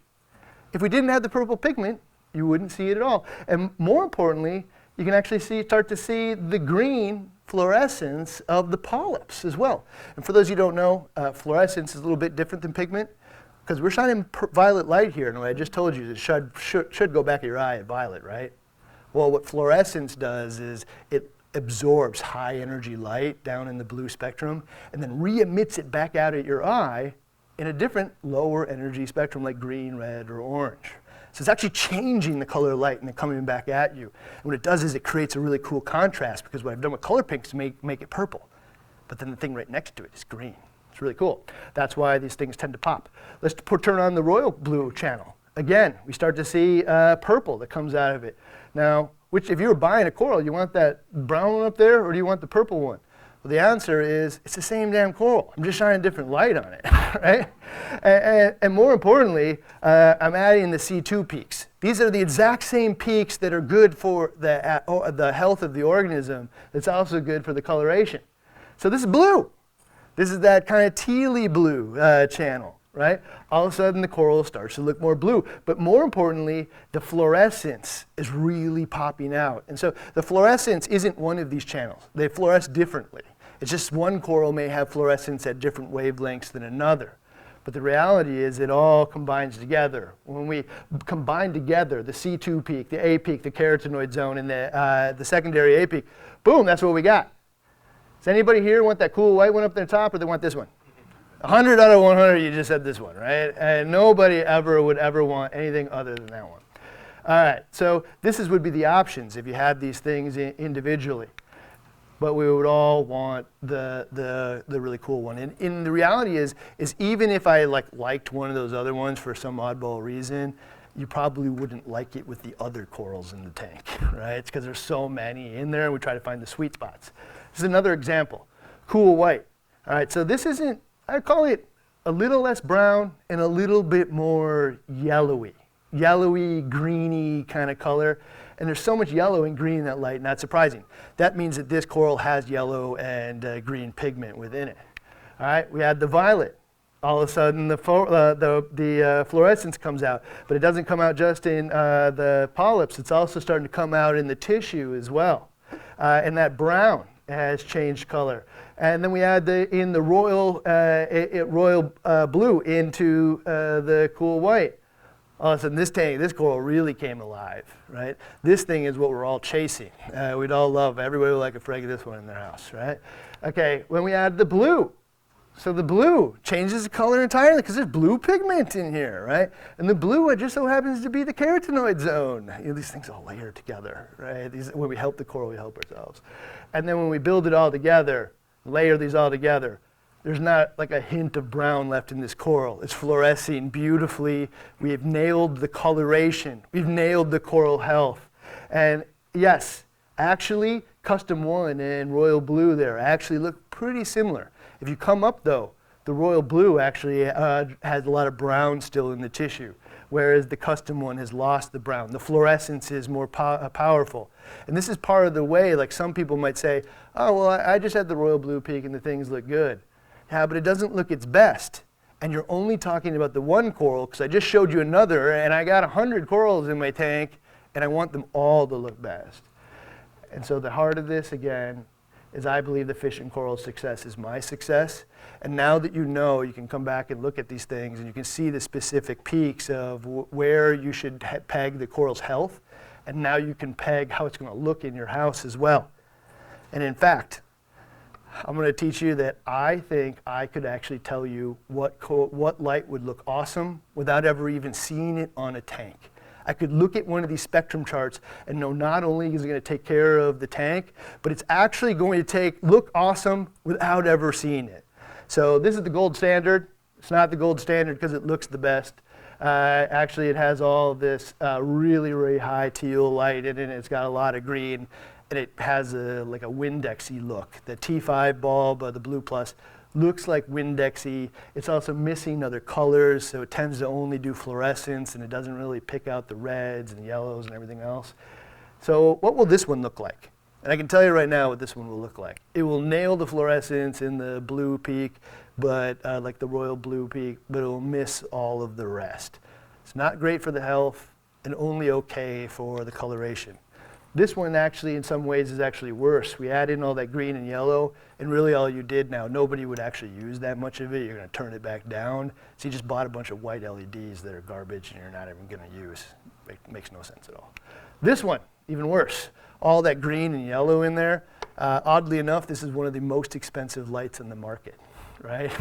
A: If we didn't have the purple pigment, you wouldn't see it at all. And more importantly, you can actually see, start to see the green fluorescence of the polyps as well. And for those of you who don't know, uh, fluorescence is a little bit different than pigment because we're shining violet light here, and I just told you it should, should, should go back at your eye at violet, right? Well, what fluorescence does is it absorbs high energy light down in the blue spectrum and then re-emits it back out at your eye in a different lower energy spectrum like green, red, or orange. So it's actually changing the color of light and then coming back at you. And what it does is it creates a really cool contrast because what I've done with color pinks is make, make it purple. But then the thing right next to it is green. It's really cool. That's why these things tend to pop. Let's turn on the royal blue channel. Again, we start to see uh, purple that comes out of it. Now, which if you were buying a coral, you want that brown one up there or do you want the purple one? Well, the answer is it's the same damn coral. I'm just shining different light on it, right? And, and, and, more importantly, uh, I'm adding the C2 peaks. These are the exact same peaks that are good for the, uh, the health of the organism. That's also good for the coloration. So this is blue. This is that kind of tealy blue uh, channel, right? All of a sudden, the coral starts to look more blue. But more importantly, the fluorescence is really popping out. And so the fluorescence isn't one of these channels. They fluoresce differently. It's just one coral may have fluorescence at different wavelengths than another. But the reality is it all combines together. When we combine together the C2 peak, the A peak, the carotenoid zone, and the, uh, the secondary A peak, boom, that's what we got. Does anybody here want that cool white one up there top or they want this one? 100 out of 100, you just said this one, right? And nobody ever would ever want anything other than that one. All right, so this is, would be the options if you had these things individually. But we would all want the, the, the really cool one. And, and the reality is, is even if I like liked one of those other ones for some oddball reason, you probably wouldn't like it with the other corals in the tank, right? It's because there's so many in there and we try to find the sweet spots. This is another example, cool white. All right, so this isn't I call it a little less brown and a little bit more yellowy, yellowy, greeny kind of color. And there's so much yellow and green in that light, not surprising. That means that this coral has yellow and uh, green pigment within it. All right, we add the violet. All of a sudden, the, uh, the, the uh, fluorescence comes out, but it doesn't come out just in uh, the polyps. It's also starting to come out in the tissue as well. Uh, and that brown has changed color. And then we add the, in the royal, uh, it, it royal uh, blue into uh, the cool white. All of a sudden, this tank, this coral really came alive, right? This thing is what we're all chasing. Uh, we'd all love, everybody would like a frag of this one in their house, right? Okay, when we add the blue, so the blue changes the color entirely because there's blue pigment in here, right? And the blue, just so happens to be the carotenoid zone. You know, these things all layer together, right? These, when we help the coral, we help ourselves. And then when we build it all together, layer these all together, there's not like a hint of brown left in this coral. It's fluorescing beautifully. We have nailed the coloration. We've nailed the coral health. And yes, actually, Custom One and Royal Blue there actually look pretty similar. If you come up though, the Royal Blue actually uh, has a lot of brown still in the tissue whereas the custom one has lost the brown. The fluorescence is more po uh, powerful. And this is part of the way, like some people might say, oh, well, I, I just had the royal blue peak and the things look good. Yeah, but it doesn't look its best. And you're only talking about the one coral because I just showed you another and I got 100 corals in my tank and I want them all to look best. And so the heart of this, again, is I believe the fish and coral success is my success. And now that you know, you can come back and look at these things and you can see the specific peaks of where you should peg the coral's health. And now you can peg how it's going to look in your house as well. And in fact, I'm going to teach you that I think I could actually tell you what, what light would look awesome without ever even seeing it on a tank. I could look at one of these spectrum charts and know not only is it going to take care of the tank, but it's actually going to take look awesome without ever seeing it. So this is the gold standard. It's not the gold standard because it looks the best. Uh, actually, it has all this uh, really, really high teal light in it. It's got a lot of green, and it has a, like a Windexy look. The T5 bulb, uh, the Blue Plus, looks like Windexy. It's also missing other colors, so it tends to only do fluorescence and it doesn't really pick out the reds and yellows and everything else. So what will this one look like? And I can tell you right now what this one will look like. It will nail the fluorescence in the blue peak, but uh, like the royal blue peak, but it will miss all of the rest. It's not great for the health and only okay for the coloration. This one actually, in some ways, is actually worse. We add in all that green and yellow, and really all you did now, nobody would actually use that much of it. You're going to turn it back down. So you just bought a bunch of white LEDs that are garbage and you're not even going to use. It makes no sense at all. This one, even worse. All that green and yellow in there. Uh, oddly enough, this is one of the most expensive lights in the market, right?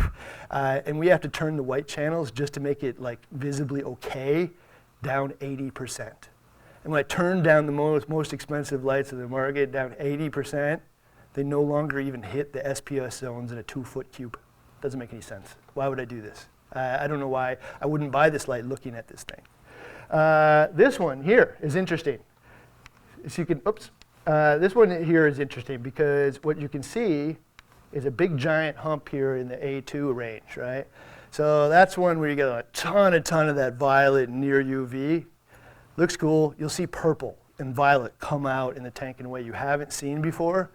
A: Uh, and we have to turn the white channels just to make it like visibly okay down 80 percent. And when I turned down the most, most expensive lights of the market down 80%, they no longer even hit the SPS zones in a two foot cube. Doesn't make any sense. Why would I do this? Uh, I don't know why I wouldn't buy this light looking at this thing. Uh, this one here is interesting. So you can, oops. Uh, this one here is interesting because what you can see is a big giant hump here in the A2 range, right? So that's one where you get a ton, a ton of that violet near UV. Looks cool. You'll see purple and violet come out in the tank in a way you haven't seen before.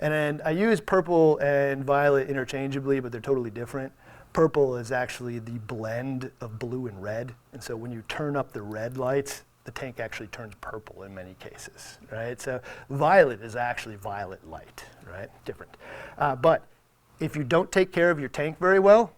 A: And I use purple and violet interchangeably, but they're totally different. Purple is actually the blend of blue and red. And so when you turn up the red lights, the tank actually turns purple in many cases, right? So violet is actually violet light, right? Different. Uh, but if you don't take care of your tank very well,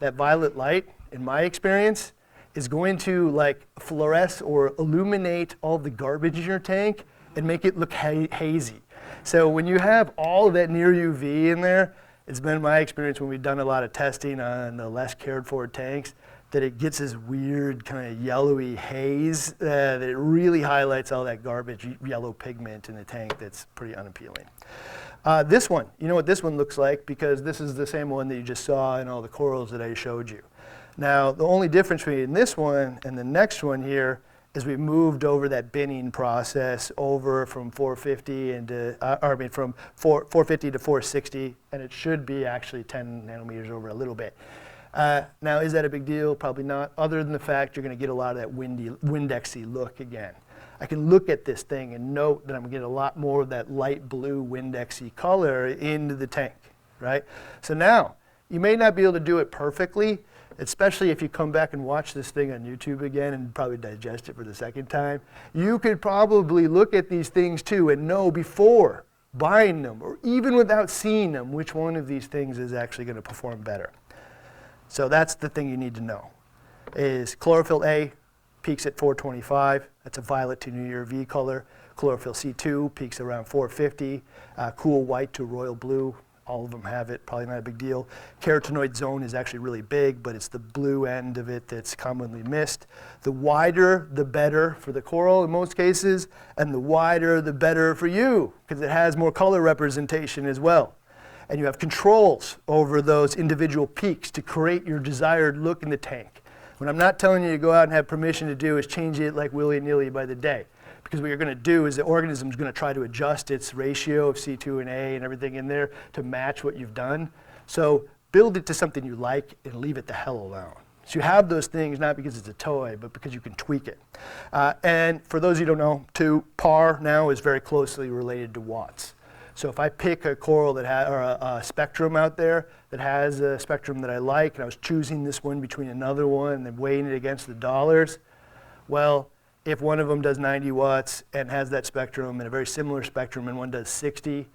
A: that violet light, in my experience, is going to like fluoresce or illuminate all the garbage in your tank and make it look ha- hazy. So when you have all of that near UV in there, it's been my experience when we've done a lot of testing on the less cared for tanks that it gets this weird kind of yellowy haze uh, that it really highlights all that garbage yellow pigment in the tank that's pretty unappealing. Uh, this one, you know what this one looks like because this is the same one that you just saw in all the corals that I showed you. Now, the only difference between this one and the next one here is we moved over that binning process over from 450 into, uh, I mean from 4, 450 to 460, and it should be actually 10 nanometers over a little bit. Uh, now, is that a big deal? Probably not, other than the fact you're going to get a lot of that windy, Windexy look again. I can look at this thing and note that I'm going to get a lot more of that light blue Windexy color into the tank, right? So now, you may not be able to do it perfectly, especially if you come back and watch this thing on YouTube again and probably digest it for the second time, you could probably look at these things too and know before buying them or even without seeing them which one of these things is actually going to perform better. So that's the thing you need to know. Is chlorophyll A peaks at 425. That's a violet to near UV color. Chlorophyll C2 peaks around 450. Uh, cool white to royal blue, all of them have it, probably not a big deal. Carotenoid zone is actually really big, but it's the blue end of it that's commonly missed. The wider, the better for the coral in most cases, and the wider, the better for you, because it has more color representation as well. And you have controls over those individual peaks to create your desired look in the tank. What I'm not telling you to go out and have permission to do is change it like willy-nilly by the day because what you're going to do is the organism is going to try to adjust its ratio of C2 and A and everything in there to match what you've done. So build it to something you like and leave it the hell alone. So you have those things not because it's a toy, but because you can tweak it. Uh, and for those of you who don't know, too, PAR now is very closely related to watts. So if I pick a coral that has, or a, a, spectrum out there that has a spectrum that I like, and I was choosing this one between another one and then weighing it against the dollars, well, if one of them does 90 watts and has that spectrum and a very similar spectrum and one does 60,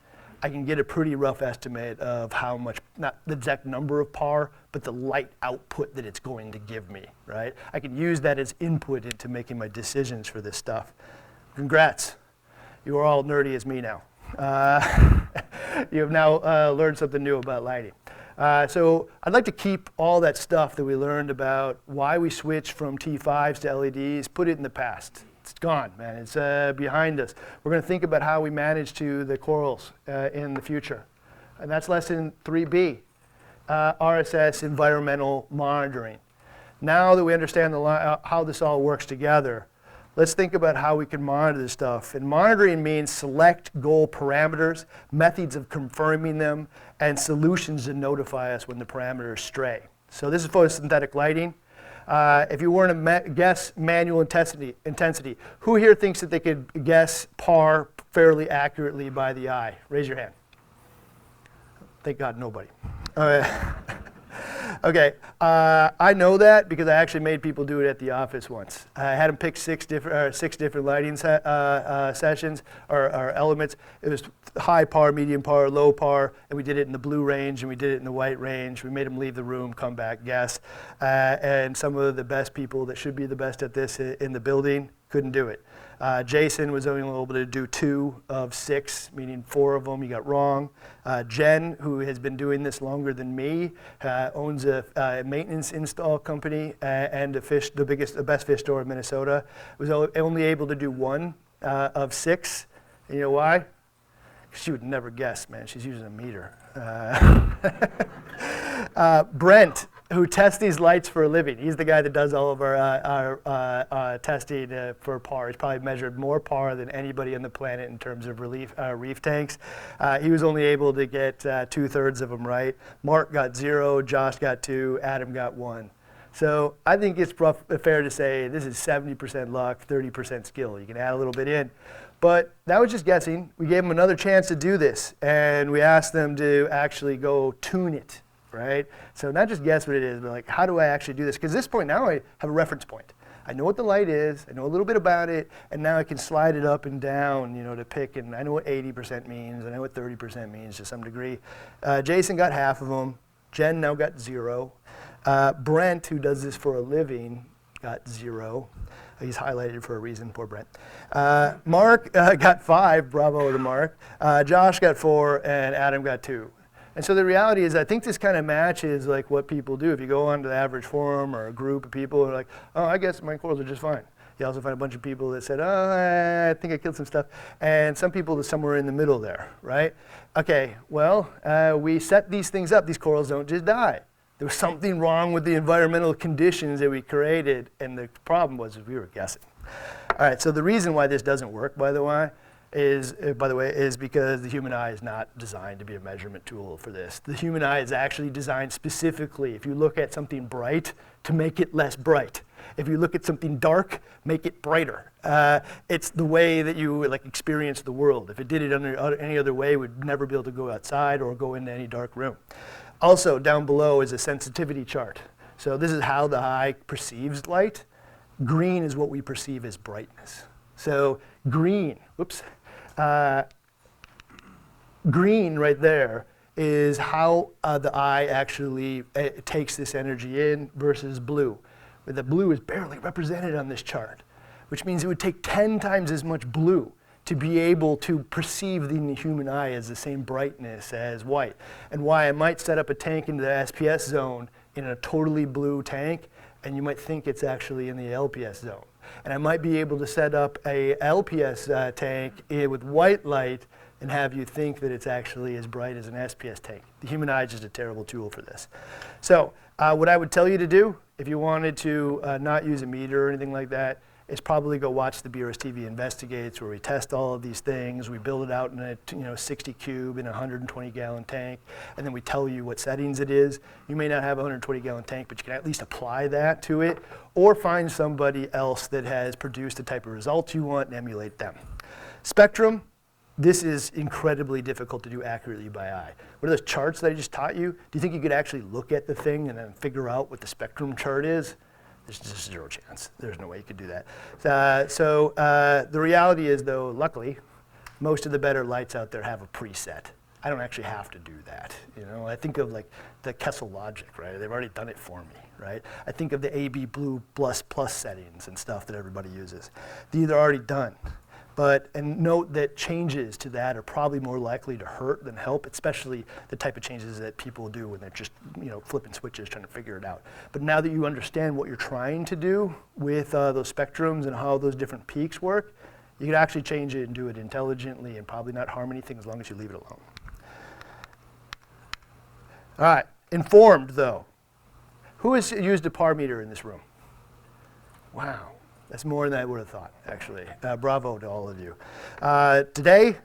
A: I can get a pretty rough estimate of how much, not the exact number of par, but the light output that it's going to give me, right? I can use that as input into making my decisions for this stuff. Congrats. You are all nerdy as me now. Uh, you have now uh, learned something new about lighting. Uh, so I'd like to keep all that stuff that we learned about why we switched from T5s to LEDs, put it in the past. It's gone, man. It's uh, behind us. We're going to think about how we manage to the corals uh, in the future. And that's lesson 3B, uh, RSS environmental monitoring. Now that we understand the, uh, how this all works together, Let's think about how we can monitor this stuff. And monitoring means select goal parameters, methods of confirming them, and solutions to notify us when the parameters stray. So this is photosynthetic lighting. Uh, if you were to ma- guess manual intensity, intensity, who here thinks that they could guess par fairly accurately by the eye? Raise your hand. Thank God, nobody. Right. Okay, uh, I know that because I actually made people do it at the office once. I had them pick six different uh, six different lighting se- uh, uh, sessions or, or, elements. It was high par, medium par, low par, and we did it in the blue range and we did it in the white range. We made them leave the room, come back, guess. Uh, and some of the best people that should be the best at this in the building couldn't do it. Uh, Jason was only able to do two of six, meaning four of them he got wrong. Uh, Jen, who has been doing this longer than me, uh, owns a uh, maintenance install company uh, and a fish, the biggest, the best fish store in Minnesota, was only able to do one uh, of six. And you know why? She would never guess, man. She's using a meter. Brent who tests these lights for a living. He's the guy that does all of our, uh, our uh, uh, testing uh, for PAR. He's probably measured more PAR than anybody on the planet in terms of relief, uh, reef tanks. Uh, he was only able to get two thirds of them right. Mark got zero, Josh got two, Adam got one. So I think it's rough, fair to say this is 70% luck, 30% skill. You can add a little bit in. But that was just guessing. We gave them another chance to do this, and we asked them to actually go tune it right? So not just guess what it is, but like, how do I actually do this? Because at this point now I have a reference point. I know what the light is, I know a little bit about it, and now I can slide it up and down, you know, to pick, and I know what 80% means, I know what 30% means to some degree. Uh, Jason got half of them. Jen now got zero. Uh, Brent, who does this for a living, got zero. He's highlighted for a reason, poor Brent. Uh, Mark uh, got five, bravo to Mark. Uh, Josh got four, and Adam got two. And so the reality is, I think this kind of matches like what people do. If you go onto the average forum or a group of people, are like, oh, I guess my corals are just fine. You also find a bunch of people that said, oh, I think I killed some stuff. And some people are somewhere in the middle there, right? Okay, well, uh, we set these things up. These corals don't just die. There was something wrong with the environmental conditions that we created, and the problem was we were guessing. All right, so the reason why this doesn't work, by the way, is, uh, by the way, is because the human eye is not designed to be a measurement tool for this. The human eye is actually designed specifically, if you look at something bright, to make it less bright. If you look at something dark, make it brighter. Uh, it's the way that you like experience the world. If it did it under any other way, we'd never be able to go outside or go into any dark room. Also, down below is a sensitivity chart. So this is how the eye perceives light. Green is what we perceive as brightness. So green, whoops, uh, green right there is how uh, the eye actually uh, takes this energy in versus blue. But the blue is barely represented on this chart, which means it would take 10 times as much blue to be able to perceive the human eye as the same brightness as white. And why I might set up a tank into the SPS zone in a totally blue tank, and you might think it's actually in the LPS zone and I might be able to set up a LPS uh, tank with white light and have you think that it's actually as bright as an SPS tank. The human eye is just a terrible tool for this. So uh, what I would tell you to do, if you wanted to uh, not use a meter or anything like that, is probably go watch the BRS TV Investigates where we test all of these things. We build it out in a you know 60 cube in a 120 gallon tank, and then we tell you what settings it is. You may not have a 120 gallon tank, but you can at least apply that to it, or find somebody else that has produced the type of results you want and emulate them. Spectrum, this is incredibly difficult to do accurately by eye. What are those charts that I just taught you? Do you think you could actually look at the thing and then figure out what the spectrum chart is? There's just zero chance. There's no way you could do that. Uh, so uh, the reality is, though, luckily, most of the better lights out there have a preset. I don't actually have to do that. You know, I think of like the Kessil Logic, right? They've already done it for me, right? I think of the AB Blue plus plus settings and stuff that everybody uses. These are already done. But, and note that changes to that are probably more likely to hurt than help, especially the type of changes that people do when they're just, you know, flipping switches trying to figure it out. But now that you understand what you're trying to do with uh, those spectrums and how those different peaks work, you can actually change it and do it intelligently and probably not harm anything as long as you leave it alone. All right, informed though. Who has used a par meter in this room? Wow. That's more than I would have thought, actually. Uh, bravo to all of you. Uh, today,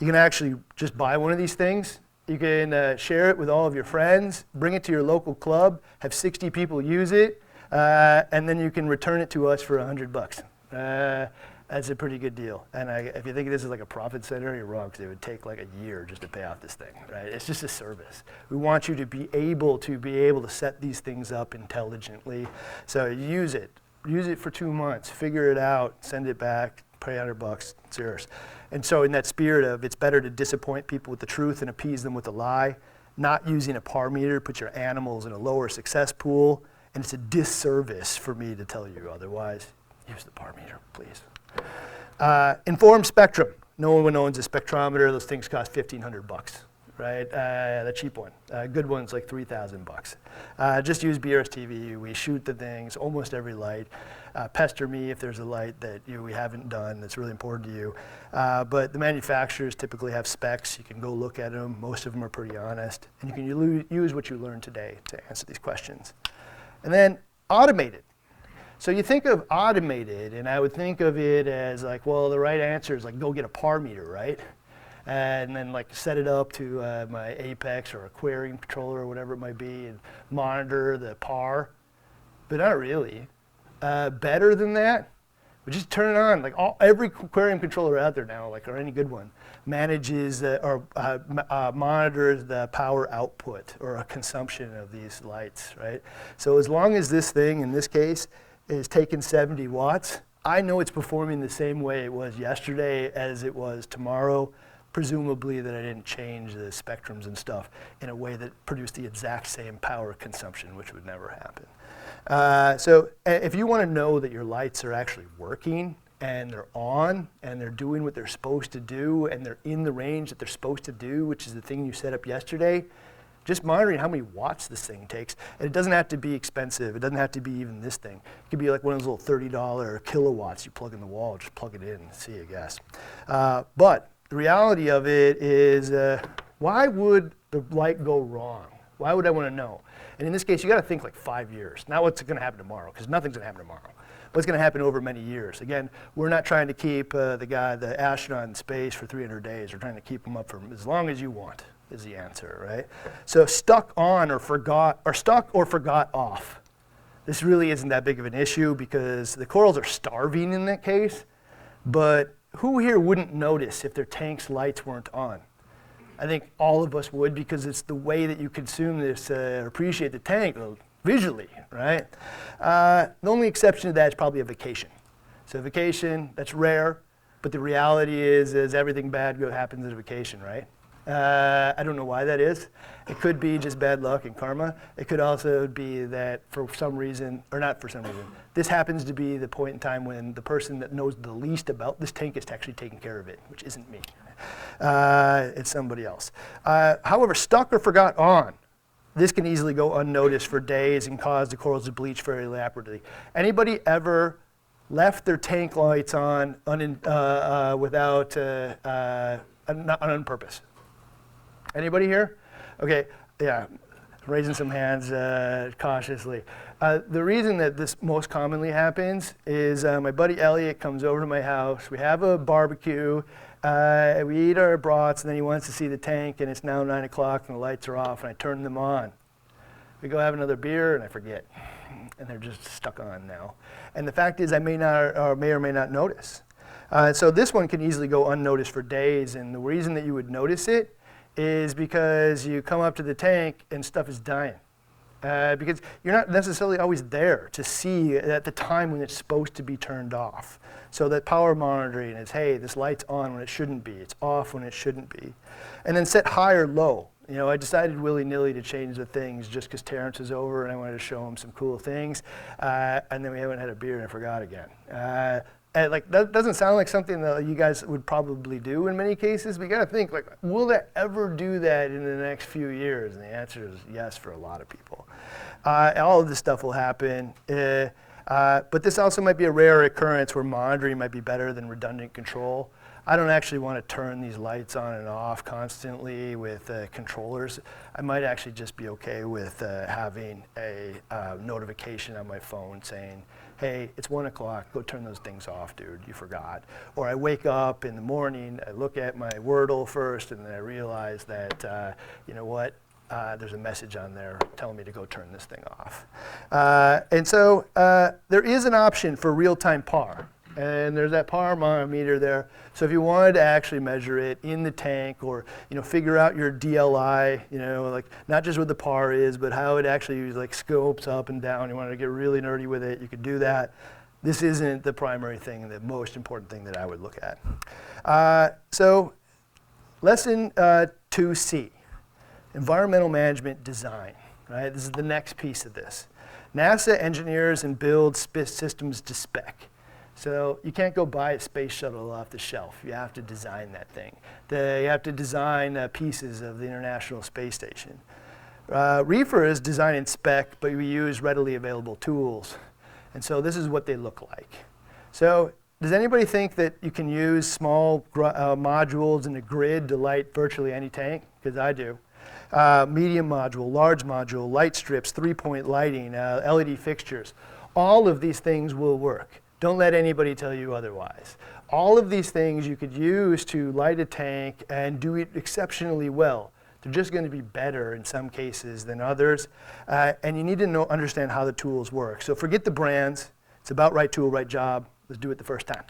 A: you can actually just buy one of these things. You can uh, share it with all of your friends, bring it to your local club, have 60 people use it, uh, and then you can return it to us for 100 bucks. Uh, that's a pretty good deal. And I, if you think this is like a profit center, you're wrong because it would take like a year just to pay off this thing, right? It's just a service. We want you to be able to be able to set these things up intelligently. So use it use it for two months, figure it out, send it back, pay 100 bucks, it's yours. And so in that spirit of it's better to disappoint people with the truth and appease them with a lie, not using a par meter, put your animals in a lower success pool, and it's a disservice for me to tell you otherwise. Use the par meter, please. Uh, informed spectrum. No one owns a spectrometer. Those things cost 1500 bucks right? Uh, the cheap one. Uh, good one's like 3,000 bucks. Uh, just use BRS TV. We shoot the things, almost every light. Uh, pester me if there's a light that you, we haven't done that's really important to you. Uh, but the manufacturers typically have specs. You can go look at them. Most of them are pretty honest. And you can use what you learned today to answer these questions. And then automated. So you think of automated, and I would think of it as like, well, the right answer is like go get a par meter, right? And then like set it up to uh, my Apex or aquarium controller or whatever it might be and monitor the par. But not really. Uh, better than that, we just turn it on. Like all, every aquarium controller out there now, like or any good one, manages uh, or uh, uh, monitors the power output or consumption of these lights, right? So as long as this thing, in this case, is taking 70 watts. I know it's performing the same way it was yesterday as it was tomorrow, presumably that I didn't change the spectrums and stuff in a way that produced the exact same power consumption, which would never happen. Uh, so if you want to know that your lights are actually working and they're on and they're doing what they're supposed to do and they're in the range that they're supposed to do, which is the thing you set up yesterday, just monitoring how many watts this thing takes. And it doesn't have to be expensive. It doesn't have to be even this thing. It could be like one of those little $30 Kill A Watts you plug in the wall, just plug it in and see, I guess. Uh, but the reality of it is uh, why would the light go wrong? Why would I want to know? And in this case, you got to think like five years, not what's going to happen tomorrow, because nothing's going to happen tomorrow. What's going to happen over many years? Again, we're not trying to keep uh, the guy, the astronaut, in space for 300 days. We're trying to keep him up for as long as you want. Is the answer, right? So stuck on or forgot, or stuck or forgot off. This really isn't that big of an issue because the corals are starving in that case. But who here wouldn't notice if their tank's lights weren't on? I think all of us would because it's the way that you consume this, uh, appreciate the tank visually, right? Uh, the only exception to that is probably a vacation. So vacation, that's rare, but the reality is, is everything bad happens at a vacation, right? Uh, I don't know why that is. It could be just bad luck and karma. It could also be that for some reason, or not for some reason, this happens to be the point in time when the person that knows the least about this tank is actually taking care of it, which isn't me. Uh, it's somebody else. Uh, however, stuck or forgot on, this can easily go unnoticed for days and cause the corals to bleach very rapidly. Anybody ever left their tank lights on un, uh, uh, without, uh, uh, not on purpose? Anybody here? Okay, yeah, raising some hands uh, cautiously. Uh, the reason that this most commonly happens is uh, my buddy Elliot comes over to my house. We have a barbecue. Uh, we eat our brats, and then he wants to see the tank, and it's now 9 o'clock, and the lights are off, and I turn them on. We go have another beer, and I forget. And they're just stuck on now. And the fact is, I may, not, or may or may not notice. Uh, so this one can easily go unnoticed for days, and the reason that you would notice it is because you come up to the tank and stuff is dying. Uh, because you're not necessarily always there to see at the time when it's supposed to be turned off. So that power monitoring is, hey, this light's on when it shouldn't be. It's off when it shouldn't be. And then set high or low. You know, I decided willy-nilly to change the things just because Terrence is over and I wanted to show him some cool things. Uh, and then we haven't had a beer and I forgot again. Uh, and like that doesn't sound like something that you guys would probably do in many cases. But you got to think like, will that ever do that in the next few years? And the answer is yes for a lot of people. Uh, all of this stuff will happen. Uh, uh, but this also might be a rare occurrence where monitoring might be better than redundant control. I don't actually want to turn these lights on and off constantly with uh, controllers. I might actually just be okay with uh, having a uh, notification on my phone saying, hey, it's one o'clock, go turn those things off, dude, you forgot. Or I wake up in the morning, I look at my Wordle first, and then I realize that, uh, you know what, uh, there's a message on there telling me to go turn this thing off. Uh, and so uh, there is an option for real-time PAR. And there's that PAR meter there. So if you wanted to actually measure it in the tank or you know figure out your DLI, you know like not just what the PAR is, but how it actually like scopes up and down. You wanted to get really nerdy with it, you could do that. This isn't the primary thing, the most important thing that I would look at. Uh, so lesson uh, 2C environmental management design. Right? This is the next piece of this. NASA engineers and builds systems to spec. So you can't go buy a space shuttle off the shelf. You have to design that thing. The, you have to design uh, pieces of the International Space Station. Uh, Reefer is design and spec, but we use readily available tools. And so this is what they look like. So does anybody think that you can use small uh, modules in a grid to light virtually any tank? Because I do. Uh, medium module, large module, light strips, three-point lighting, uh, LED fixtures. All of these things will work. Don't let anybody tell you otherwise. All of these things you could use to light a tank and do it exceptionally well. They're just going to be better in some cases than others. Uh, and you need to know, understand how the tools work. So forget the brands. It's about right tool, right job. Let's do it the first time.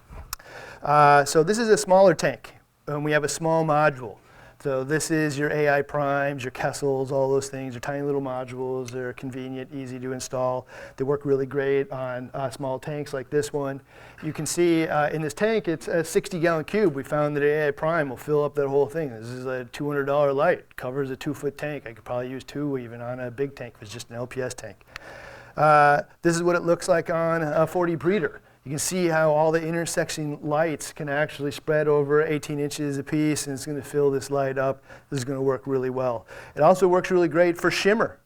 A: Uh, so this is a smaller tank, and we have a small module. So this is your AI primes, your Kessils, all those things. They're tiny little modules. They're convenient, easy to install. They work really great on uh, small tanks like this one. You can see uh, in this tank, it's a 60 gallon cube. We found that AI prime will fill up that whole thing. This is a $200 light, covers a two foot tank. I could probably use two even on a big tank if it's just an LPS tank. Uh, this is what it looks like on a 40 breeder. You can see how all the intersecting lights can actually spread over 18 inches a piece and it's going to fill this light up. This is going to work really well. It also works really great for shimmer,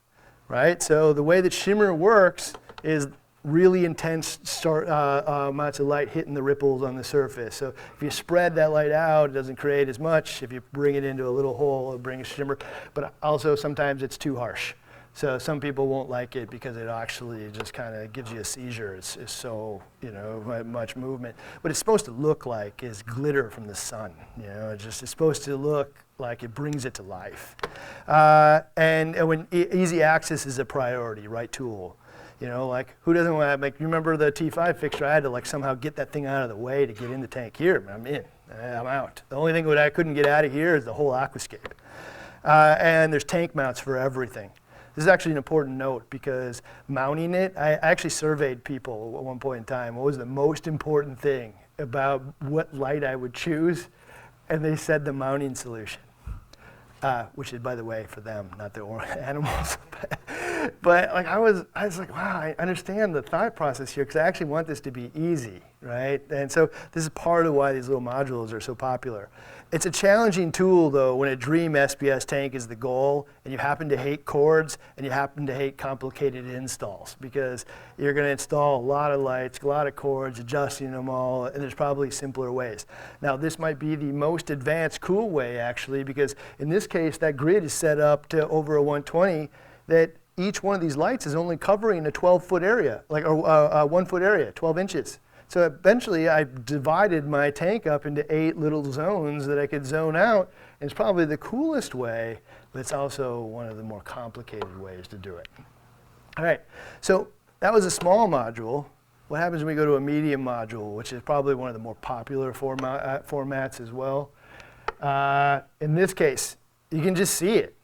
A: right? So the way that shimmer works is really intense start, uh, uh, amounts of light hitting the ripples on the surface. So if you spread that light out, it doesn't create as much. If you bring it into a little hole, it brings shimmer. But also sometimes it's too harsh. So some people won't like it because it actually just kind of gives you a seizure. It's, it's so, you know, much movement. What it's supposed to look like is glitter from the sun. You know, it's just it's supposed to look like it brings it to life. Uh, and, and when e- easy access is a priority, right tool. You know, like who doesn't want to make? You remember the T5 fixture? I had to like somehow get that thing out of the way to get in the tank. Here, I'm in. I'm out. The only thing that I couldn't get out of here is the whole aquascape. Uh, and there's tank mounts for everything. This is actually an important note because mounting it, I actually surveyed people at one point in time. What was the most important thing about what light I would choose? And they said the mounting solution, uh, which is, by the way, for them, not the animals. But like I was, I was like, wow, I understand the thought process here because I actually want this to be easy, right? And so this is part of why these little modules are so popular. It's a challenging tool though when a dream SPS tank is the goal and you happen to hate cords and you happen to hate complicated installs because you're going to install a lot of lights, a lot of cords, adjusting them all, and there's probably simpler ways. Now this might be the most advanced cool way actually because in this case that grid is set up to over a 120 that each one of these lights is only covering a 12 foot area, like a, a, a one foot area, 12 inches. So eventually I divided my tank up into eight little zones that I could zone out. And it's probably the coolest way, but it's also one of the more complicated ways to do it. All right, so that was a small module. What happens when we go to a medium module, which is probably one of the more popular format, uh, formats as well? Uh, in this case, you can just see it,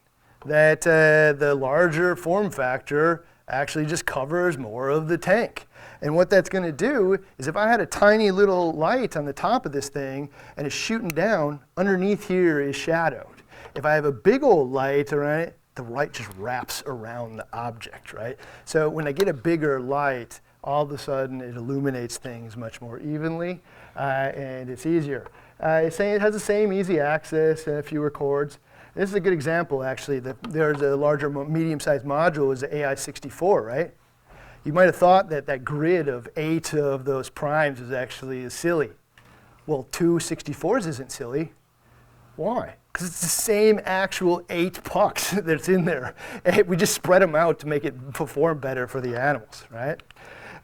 A: that uh, the larger form factor actually just covers more of the tank. And what that's going to do is if I had a tiny little light on the top of this thing and it's shooting down, underneath here is shadowed. If I have a big old light around it, the light just wraps around the object, right? So when I get a bigger light, all of a sudden it illuminates things much more evenly uh, and it's easier. Uh, it's saying it has the same easy access, uh, fewer cords. This is a good example, actually. The, there's a larger, medium-sized module is the AI64, right? You might have thought that that grid of eight of those primes is actually silly. Well, two 64s isn't silly. Why? Because it's the same actual eight pucks that's in there. We just spread them out to make it perform better for the animals, right?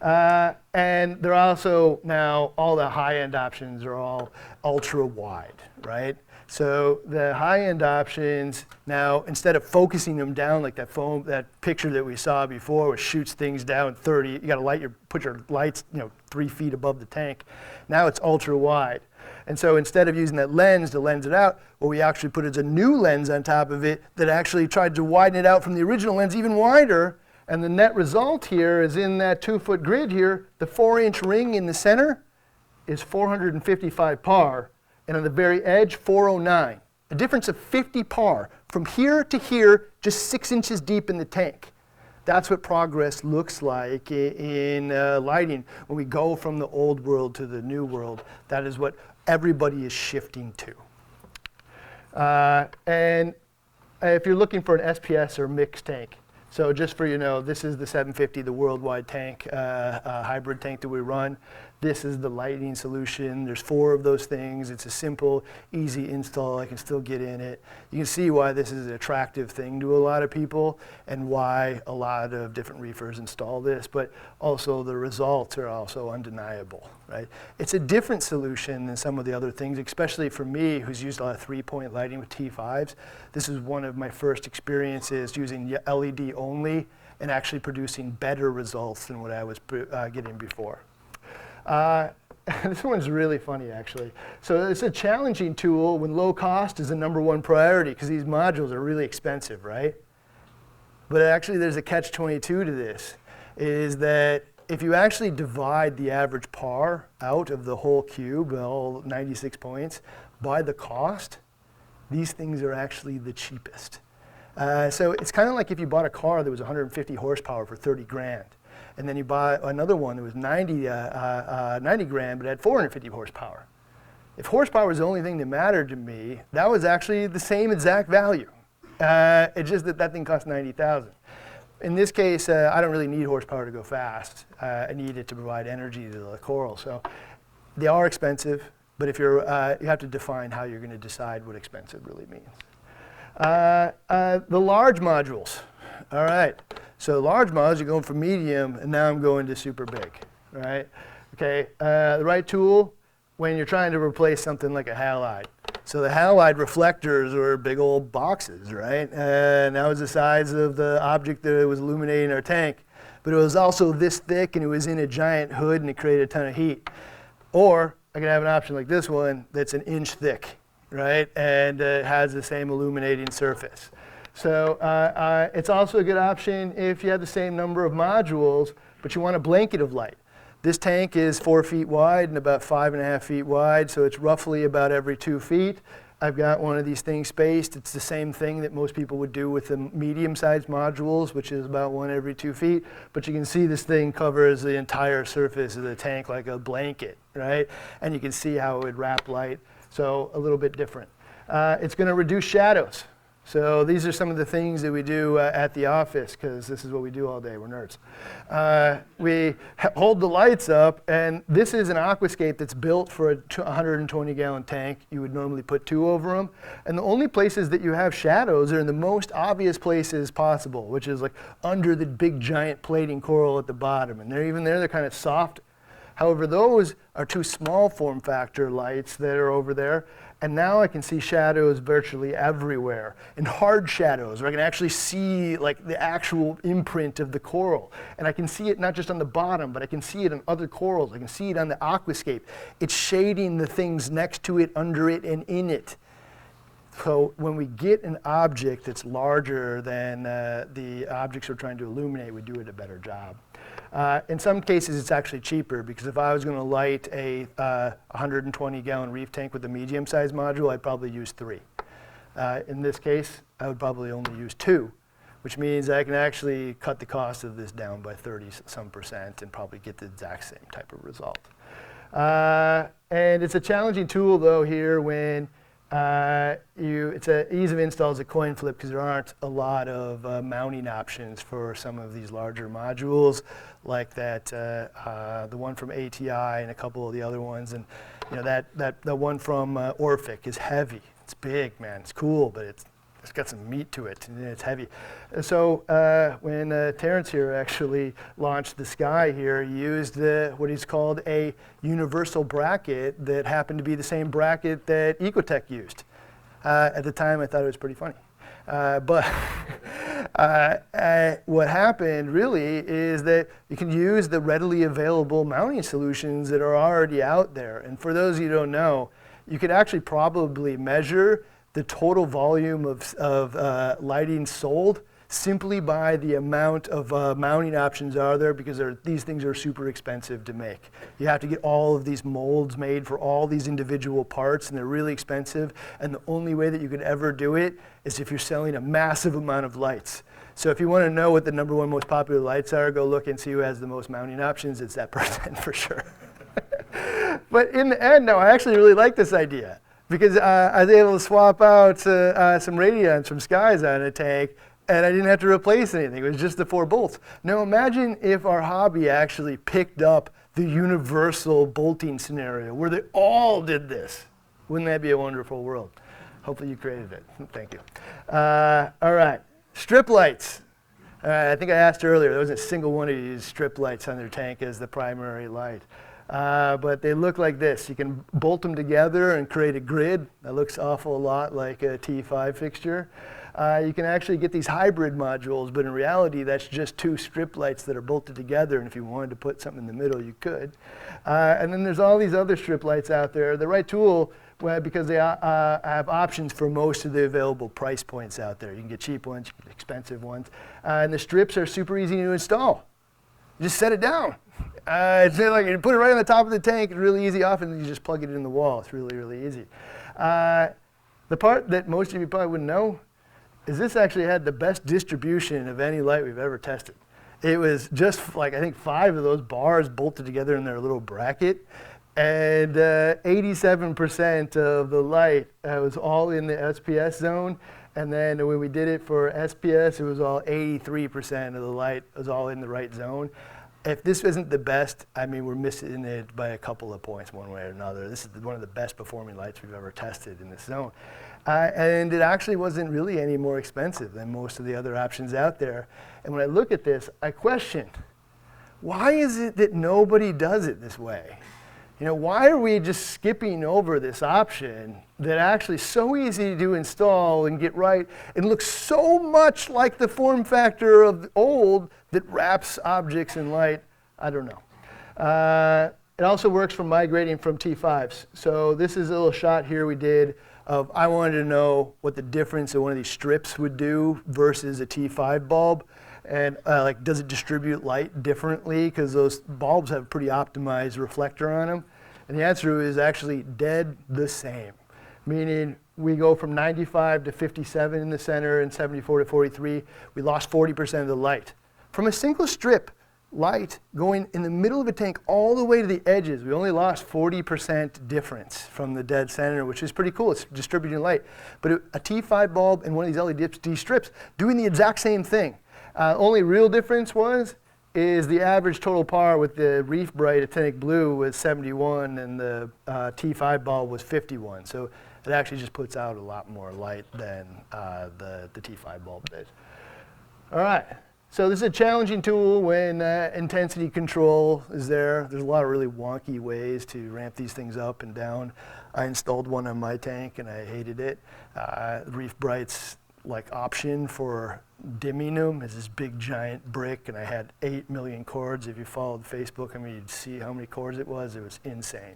A: Uh, and they're also now, all the high-end options are all ultra wide, right? So the high-end options now, instead of focusing them down like that foam, that picture that we saw before, which shoots things down 30, you got to light your put your lights, you know, three feet above the tank. Now it's ultra wide, and so instead of using that lens to lens it out, what we actually put is a new lens on top of it that actually tried to widen it out from the original lens even wider. And the net result here is in that two-foot grid here, the four-inch ring in the center is 455 par and on the very edge, 409. A difference of 50 par from here to here, just six inches deep in the tank. That's what progress looks like in uh, lighting when we go from the old world to the new world. That is what everybody is shifting to. Uh, and if you're looking for an SPS or mixed tank, so just for you know, this is the 750, the worldwide tank, uh, uh, hybrid tank that we run. This is the lighting solution. There's four of those things. It's a simple, easy install. I can still get in it. You can see why this is an attractive thing to a lot of people and why a lot of different reefers install this, but also the results are also undeniable, right? It's a different solution than some of the other things, especially for me who's used a lot of three-point lighting with T5s. This is one of my first experiences using LED only and actually producing better results than what I was uh, getting before. Uh, this one's really funny actually. So it's a challenging tool when low cost is the number one priority because these modules are really expensive, right? But actually there's a catch 22 to this, is that if you actually divide the average par out of the whole cube, all 96 points, by the cost, these things are actually the cheapest. Uh, so it's kind of like if you bought a car that was 150 horsepower for 30 grand, and then you buy another one that was 90, uh, uh, uh 90 grand but had 450 horsepower. If horsepower was the only thing that mattered to me, that was actually the same exact value. Uh, it's just that that thing cost 90,000. In this case, uh, I don't really need horsepower to go fast. I need it to provide energy to the coral. So they are expensive, but if you're, you have to define how you're going to decide what expensive really means. Uh, uh, the large modules. All right. So large modules, you're going from medium, and now I'm going to super big. Right? Okay. Uh, the right tool when you're trying to replace something like a halide. So the halide reflectors were big old boxes, right? And that was the size of the object that was illuminating our tank. But it was also this thick, and it was in a giant hood, and it created a ton of heat. Or I could have an option like this one that's an inch thick right? And uh, has the same illuminating surface. So uh, uh, it's also a good option if you have the same number of modules, but you want a blanket of light. This tank is four feet wide and about five and a half feet wide, so it's roughly about every two feet. I've got one of these things spaced. It's the same thing that most people would do with the medium-sized modules, which is about one every two feet. But you can see this thing covers the entire surface of the tank like a blanket, right? And you can see how it would wrap light so a little bit different. Uh, it's going to reduce shadows. So these are some of the things that we do uh, at the office because this is what we do all day. We're nerds. Uh, we hold the lights up, and this is an aquascape that's built for a 120 gallon tank. You would normally put two over them. And the only places that you have shadows are in the most obvious places possible, which is like under the big giant plating coral at the bottom. And they're even there, they're kind of soft However, those are two small form factor lights that are over there. And now I can see shadows virtually everywhere. And hard shadows, where I can actually see like the actual imprint of the coral. And I can see it not just on the bottom, but I can see it on other corals. I can see it on the aquascape. It's shading the things next to it, under it, and in it. So when we get an object that's larger than uh, the objects we're trying to illuminate, we do it a better job. Uh, in some cases, it's actually cheaper because if I was going to light a uh, 120 gallon reef tank with a medium sized module, I'd probably use three. Uh, in this case, I would probably only use two, which means I can actually cut the cost of this down by 30 some percent and probably get the exact same type of result. Uh, and it's a challenging tool though here when uh, you, it's a ease of install is a coin flip because there aren't a lot of uh, mounting options for some of these larger modules, like that uh, uh the one from ATI and a couple of the other ones, and you know that that the one from uh, Orphek is heavy. It's big, man. It's cool, but it's it's got some meat to it and it's heavy. So uh, when uh, Terrence here actually launched the Sky here, he used the, what he's called a universal bracket that happened to be the same bracket that Ecotech used. Uh, at the time, I thought it was pretty funny. Uh, but uh, uh, what happened really is that you can use the readily available mounting solutions that are already out there. And for those of you who don't know, you could actually probably measure the total volume of, of uh, lighting sold simply by the amount of uh, mounting options are there because these things are super expensive to make. You have to get all of these molds made for all these individual parts and they're really expensive and the only way that you could ever do it is if you're selling a massive amount of lights. So if you want to know what the number one most popular lights are, go look and see who has the most mounting options. It's that person for sure. but in the end, no, I actually really like this idea because uh, I was able to swap out uh, uh, some Radions from Skies on a tank and I didn't have to replace anything. It was just the four bolts. Now imagine if our hobby actually picked up the universal bolting scenario where they all did this. Wouldn't that be a wonderful world? Hopefully you created it. Thank you. Uh, all right, strip lights. Uh, I think I asked earlier, there wasn't a single one of these strip lights on their tank as the primary light. Uh, but they look like this. You can bolt them together and create a grid that looks awful lot like a T5 fixture. Uh, you can actually get these hybrid modules, but in reality, that's just two strip lights that are bolted together. And if you wanted to put something in the middle, you could. Uh, and then there's all these other strip lights out there. The right tool, well, because they uh, have options for most of the available price points out there. You can get cheap ones, expensive ones. Uh, and the strips are super easy to install. You just set it down. Uh, it's like you put it right on the top of the tank. It's really easy. Often you just plug it in the wall. It's really, really easy. Uh, the part that most of you probably wouldn't know is this actually had the best distribution of any light we've ever tested. It was just like, I think five of those bars bolted together in their little bracket. And uh, 87% of the light uh, was all in the SPS zone. And then when we did it for SPS, it was all 83% of the light was all in the right zone. If this isn't the best, I mean, we're missing it by a couple of points one way or another. This is one of the best performing lights we've ever tested in this zone. Uh, and it actually wasn't really any more expensive than most of the other options out there. And when I look at this, I question, why is it that nobody does it this way? You know, why are we just skipping over this option that actually is so easy to install and get right and looks so much like the form factor of the old that wraps objects in light? I don't know. Uh, it also works for migrating from T5s. So this is a little shot here we did of I wanted to know what the difference of one of these strips would do versus a T5 bulb. And uh, like, does it distribute light differently? Because those bulbs have a pretty optimized reflector on them. And the answer is actually dead the same, meaning we go from 95 to 57 in the center and 74 to 43. We lost 40% of the light. From a single strip, light going in the middle of a tank all the way to the edges. We only lost 40% difference from the dead center, which is pretty cool. It's distributing light. But a T5 bulb and one of these LED strips doing the exact same thing. Uh, only real difference was is the average total par with the Reef Brite Actinic Blue was 71 and the uh, T5 bulb was 51. So it actually just puts out a lot more light than uh, the, the T5 bulb did. All right. So this is a challenging tool when uh, intensity control is there. There's a lot of really wonky ways to ramp these things up and down. I installed one on my tank and I hated it. Uh, Reef Brite's like option for dimming them is this big giant brick and I had 8 million cords. If you followed Facebook, I mean, you'd see how many cords it was. It was insane.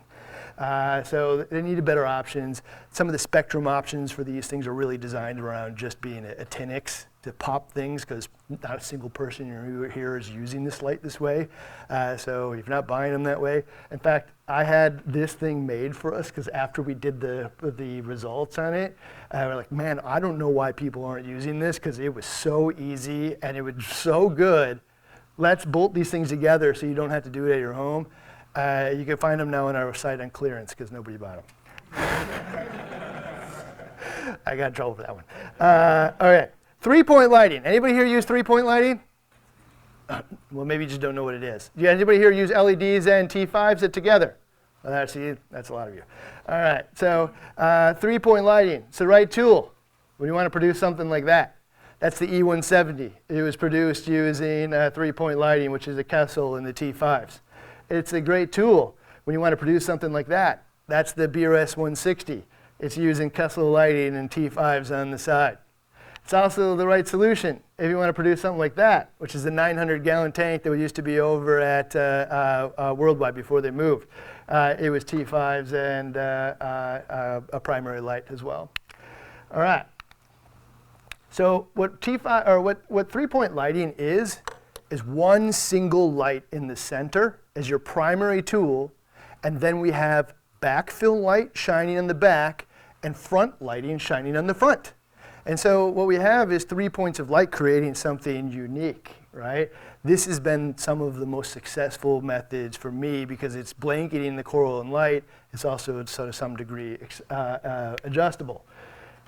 A: Uh, so they needed better options. Some of the spectrum options for these things are really designed around just being a, a 10x to pop things because not a single person here is using this light this way. Uh, so if you're not buying them that way, in fact, I had this thing made for us because after we did the the results on it, uh, we're like, man, I don't know why people aren't using this because it was so easy and it was so good. Let's bolt these things together so you don't have to do it at your home. Uh, you can find them now on our site on clearance because nobody bought them. I got in trouble for that one. Uh, all right. Three-point lighting. Anybody here use three-point lighting? well, maybe you just don't know what it is. Yeah, anybody here use LEDs and T5s it together? Well, that's, that's a lot of you. All right, so uh, three-point lighting. It's the right tool when you want to produce something like that. That's the E170. It was produced using uh, three-point lighting, which is a Kessil in the T5s. It's a great tool when you want to produce something like that. That's the BRS 160. It's using Kessil lighting and T5s on the side. It's also the right solution if you want to produce something like that, which is a 900 gallon tank that used to be over at uh, uh, uh, Worldwide before they moved. Uh, it was T5s and uh, uh, a primary light as well. All right. So what T5 or what, what three-point lighting is, is one single light in the center as your primary tool, and then we have backfill light shining on the back and front lighting shining on the front. And so what we have is three points of light creating something unique, right? This has been some of the most successful methods for me because it's blanketing the coral in light. It's also to some degree uh, uh, adjustable.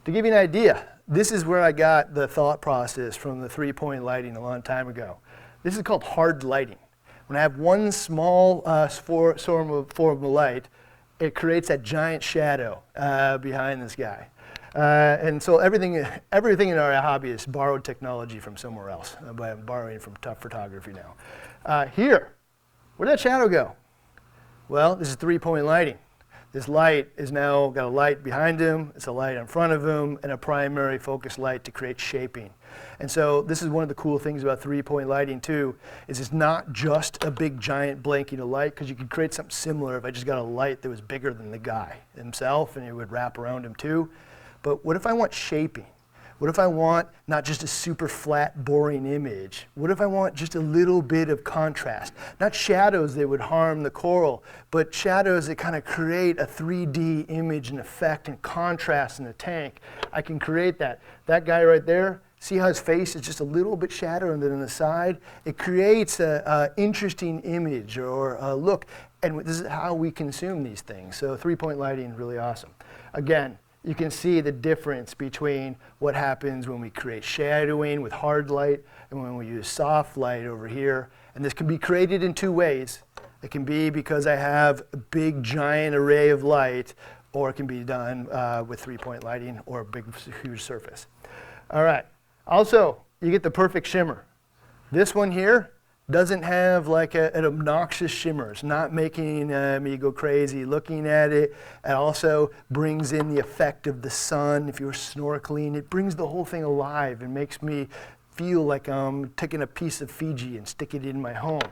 A: To give you an idea, this is where I got the thought process from the three-point lighting a long time ago. This is called hard lighting. When I have one small uh, form, of, form of light, it creates that giant shadow uh, behind this guy. Uh, and so everything, everything in our hobby is borrowed technology from somewhere else. Uh, by borrowing from tough photography now. Uh, here, where did that shadow go? Well, this is three-point lighting. This light is now got a light behind him, it's a light in front of him, and a primary focus light to create shaping. And so this is one of the cool things about three-point lighting too, is it's not just a big giant blanking of light, because you could create something similar if I just got a light that was bigger than the guy himself, and it would wrap around him too. But what if I want shaping? What if I want not just a super flat, boring image? What if I want just a little bit of contrast? Not shadows that would harm the coral, but shadows that kind of create a 3D image and effect and contrast in the tank. I can create that. That guy right there, see how his face is just a little bit shadowed and then on the side? It creates an interesting image or a look. And this is how we consume these things. So three-point lighting, is really awesome. Again, you can see the difference between what happens when we create shadowing with hard light and when we use soft light over here. And this can be created in two ways. It can be because I have a big giant array of light, or it can be done uh, with three-point lighting or a big, huge surface. All right. Also, you get the perfect shimmer. This one here, doesn't have like a, an obnoxious shimmer. It's not making uh, me go crazy looking at it. It also brings in the effect of the sun. If you're snorkeling, it brings the whole thing alive and makes me feel like I'm taking a piece of Fiji and stick it in my home.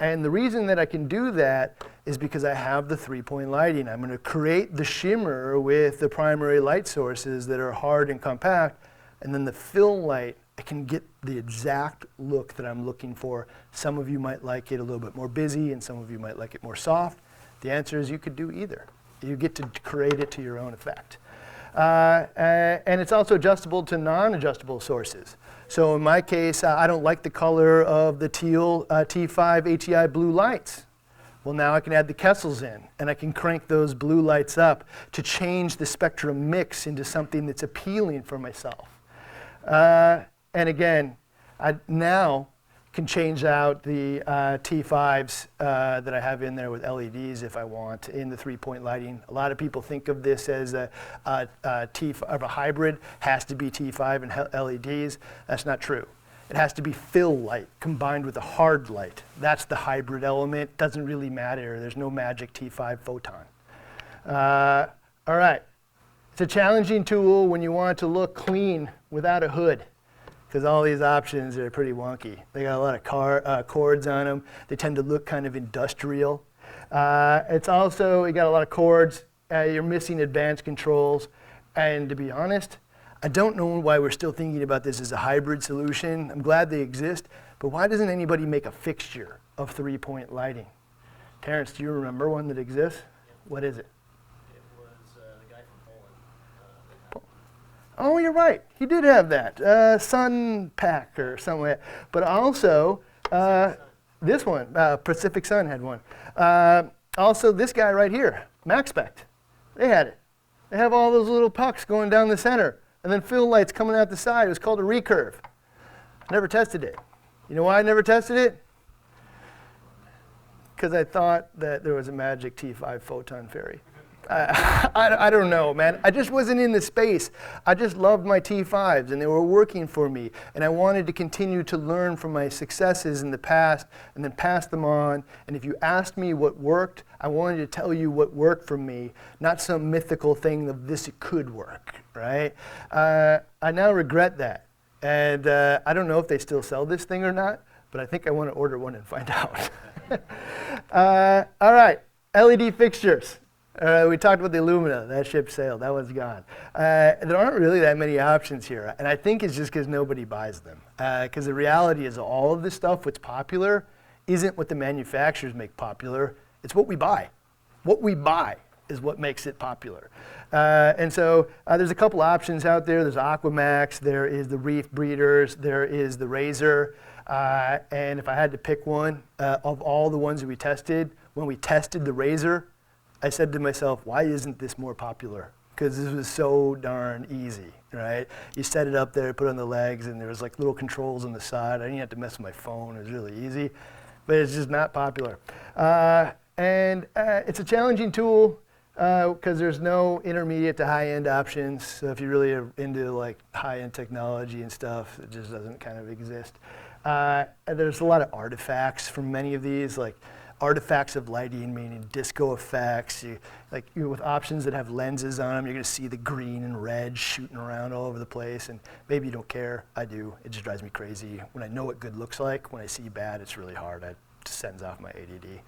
A: And the reason that I can do that is because I have the three-point lighting. I'm going to create the shimmer with the primary light sources that are hard and compact, and then the fill light I can get the exact look that I'm looking for. Some of you might like it a little bit more busy, and some of you might like it more soft. The answer is you could do either. You get to create it to your own effect. Uh, and it's also adjustable to non-adjustable sources. So in my case, uh, I don't like the color of the teal uh, T5 ATI blue lights. Well, now I can add the Kessils in, and I can crank those blue lights up to change the spectrum mix into something that's appealing for myself. And again, I now can change out the uh, T5s uh, that I have in there with LEDs if I want in the three-point lighting. A lot of people think of this as a, a, a T of a hybrid has to be T5 and LEDs. That's not true. It has to be fill light combined with a hard light. That's the hybrid element. Doesn't really matter. There's no magic T5 photon. Uh, all right. It's a challenging tool when you want to look clean without a hood because all these options are pretty wonky. They got a lot of car, uh, cords on them. They tend to look kind of industrial. Uh, it's also, you got a lot of cords. Uh, you're missing advanced controls. And to be honest, I don't know why we're still thinking about this as a hybrid solution. I'm glad they exist, but why doesn't anybody make a fixture of three-point lighting? Terrence, do you remember one that exists? What is it? Oh, you're right. He did have that. Uh, Sun Pack or something. But also, uh, this one, uh, Pacific Sun had one. Uh, also, this guy right here, MaxSpect. They had it. They have all those little pucks going down the center and then fill lights coming out the side. It was called a recurve. Never tested it. You know why I never tested it? Because I thought that there was a magic T5 photon fairy. I, I, don't know, man. I just wasn't in the space. I just loved my T5s and they were working for me. And I wanted to continue to learn from my successes in the past and then pass them on. And if you asked me what worked, I wanted to tell you what worked for me, not some mythical thing of this could work, right? Uh, I now regret that. And uh, I don't know if they still sell this thing or not, but I think I want to order one and find out. uh, all right, LED fixtures. Uh, we talked about the Illumina. That ship sailed. That one's gone. Uh, there aren't really that many options here, and I think it's just because nobody buys them. Because uh, the reality is, all of this stuff, what's popular, isn't what the manufacturers make popular. It's what we buy. What we buy is what makes it popular. Uh, and so uh, there's a couple options out there. There's Aquamax. There is the Reef Breeders. There is the Razor. Uh, and if I had to pick one of all the ones that we tested, when we tested the Razor, I said to myself, why isn't this more popular? Because this was so darn easy, right? You set it up there, put it on the legs, and there was like little controls on the side. I didn't have to mess with my phone. It was really easy, but it's just not popular. Uh, and uh, it's a challenging tool because uh, there's no intermediate to high-end options. So if you really are into like high-end technology and stuff, it just doesn't kind of exist. Uh, there's a lot of artifacts from many of these, like artifacts of lighting, meaning disco effects. You, like you know, with options that have lenses on them, you're going to see the green and red shooting around all over the place. And maybe you don't care. I do. It just drives me crazy. When I know what good looks like, when I see bad, it's really hard. It sends off my ADD.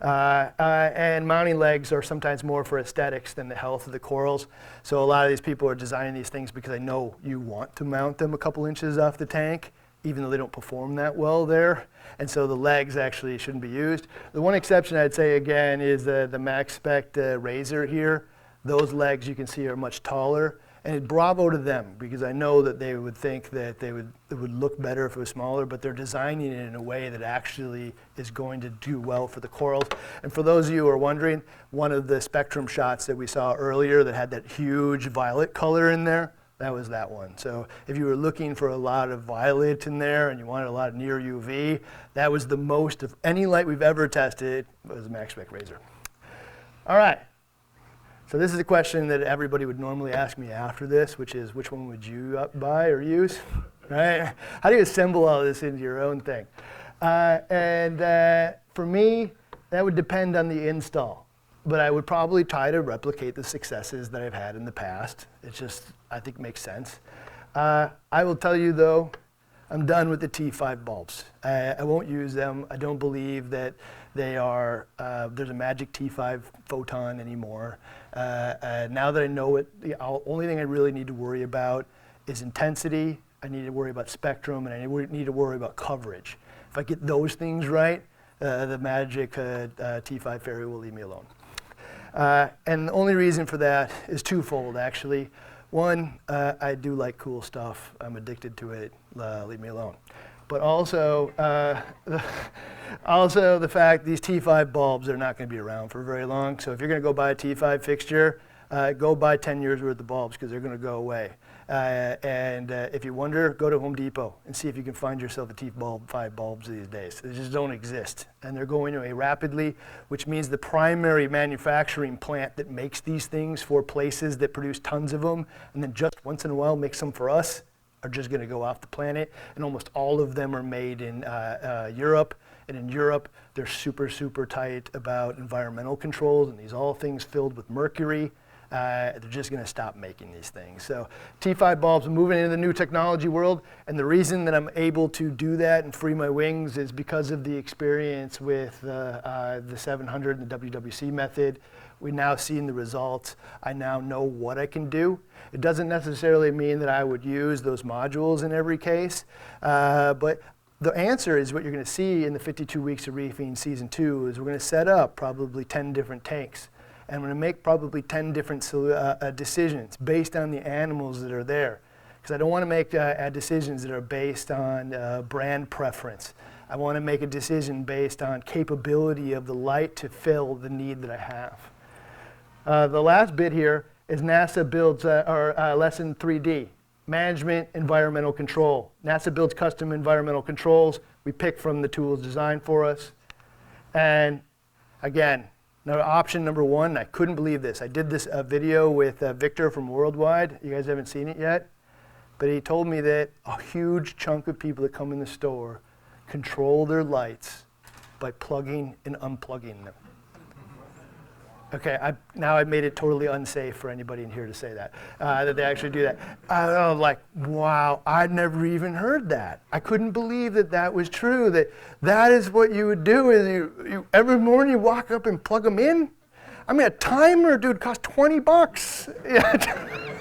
A: Uh, uh, and mounting legs are sometimes more for aesthetics than the health of the corals. So a lot of these people are designing these things because I know you want to mount them a couple inches off the tank, even though they don't perform that well there. And so the legs actually shouldn't be used. The one exception I'd say again is the, the Maxspect uh, Razor here. Those legs you can see are much taller. And bravo to them because I know that they would think that they would, it would look better if it was smaller, but they're designing it in a way that actually is going to do well for the corals. And for those of you who are wondering, one of the spectrum shots that we saw earlier that had that huge violet color in there, that was that one. So if you were looking for a lot of violet in there and you wanted a lot of near UV, that was the most of any light we've ever tested was Maxspect Razor. All right. So this is a question that everybody would normally ask me after this, which is which one would you buy or use, right? How do you assemble all this into your own thing? Uh, and uh, for me, that would depend on the install. But I would probably try to replicate the successes that I've had in the past. It's just, I think, makes sense. Uh, I will tell you though, I'm done with the T5 bulbs. I, I won't use them. I don't believe that they are, uh, there's a magic T5 photon anymore. Uh, uh, now that I know it, the only thing I really need to worry about is intensity. I need to worry about spectrum, and I need to worry about coverage. If I get those things right, uh, the magic uh, uh, T5 fairy will leave me alone. And the only reason for that is twofold, actually. One, I do like cool stuff. I'm addicted to it. leave me alone but also, uh, also the fact these T5 bulbs are not going to be around for very long. So if you're going to go buy a T5 fixture, uh, go buy 10 years worth of bulbs because they're going to go away. Uh, and uh, if you wonder, go to Home Depot and see if you can find yourself a T5 bulbs these days. They just don't exist. And they're going away rapidly, which means the primary manufacturing plant that makes these things for places that produce tons of them and then just once in a while makes them for us are just going to go off the planet, and almost all of them are made in uh, uh, Europe. And in Europe, they're super, super tight about environmental controls, and these all things filled with mercury. Uh, they're just going to stop making these things. So T5 bulbs moving into the new technology world, and the reason that I'm able to do that and free my wings is because of the experience with uh, the 700 and the WWC method. We now seeing the results. I now know what I can do. It doesn't necessarily mean that I would use those modules in every case, uh, but the answer is what you're going to see in the 52 weeks of reefing season two is we're going to set up probably 10 different tanks we're going to make probably 10 different uh, uh, decisions based on the animals that are there because I don't want to make uh, decisions that are based on uh, brand preference. I want to make a decision based on capability of the light to fill the need that I have. Uh, the last bit here is NASA builds, uh, uh, lesson 3D, management environmental control. NASA builds custom environmental controls. We pick from the tools designed for us. And again, now option number one, I couldn't believe this. I did this uh, video with uh, Victor from Worldwide. You guys haven't seen it yet. But he told me that a huge chunk of people that come in the store control their lights by plugging and unplugging them. Okay, I, now I've made it totally unsafe for anybody in here to say that, uh, that they actually do that. I was like, wow, I'd never even heard that. I couldn't believe that that was true, that that is what you would do. And you, you, every morning you walk up and plug them in. I mean, a timer, dude, costs 20 bucks.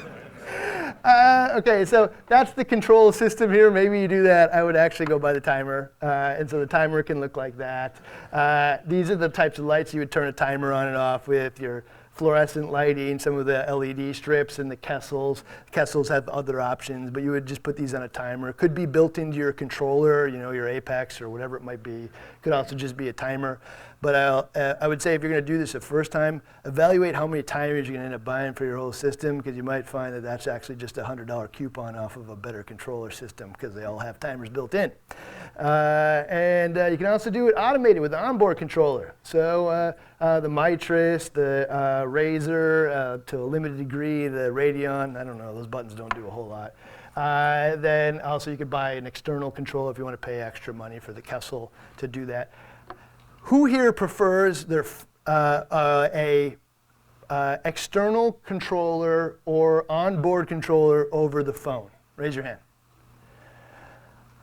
A: Uh, okay, so that's the control system here. Maybe you do that. I would actually go by the timer. Uh, and so the timer can look like that. Uh, these are the types of lights you would turn a timer on and off with. Your fluorescent lighting, some of the LED strips and the Kessils. Kessils have other options, but you would just put these on a timer. It could be built into your controller, you know, your Apex or whatever it might be. It could also just be a timer. But uh, I would say if you're going to do this the first time, evaluate how many timers you're going to end up buying for your whole system because you might find that that's actually just a $100 coupon off of a better controller system because they all have timers built in. Uh, and uh, you can also do it automated with an onboard controller. So uh, uh, the Mitras, the uh, Razor, to a limited degree, the Radion, I don't know, those buttons don't do a whole lot. then also you could buy an external controller if you want to pay extra money for the Kessil to do that who here prefers their uh, uh, a uh, external controller or onboard controller over the phone? Raise your hand.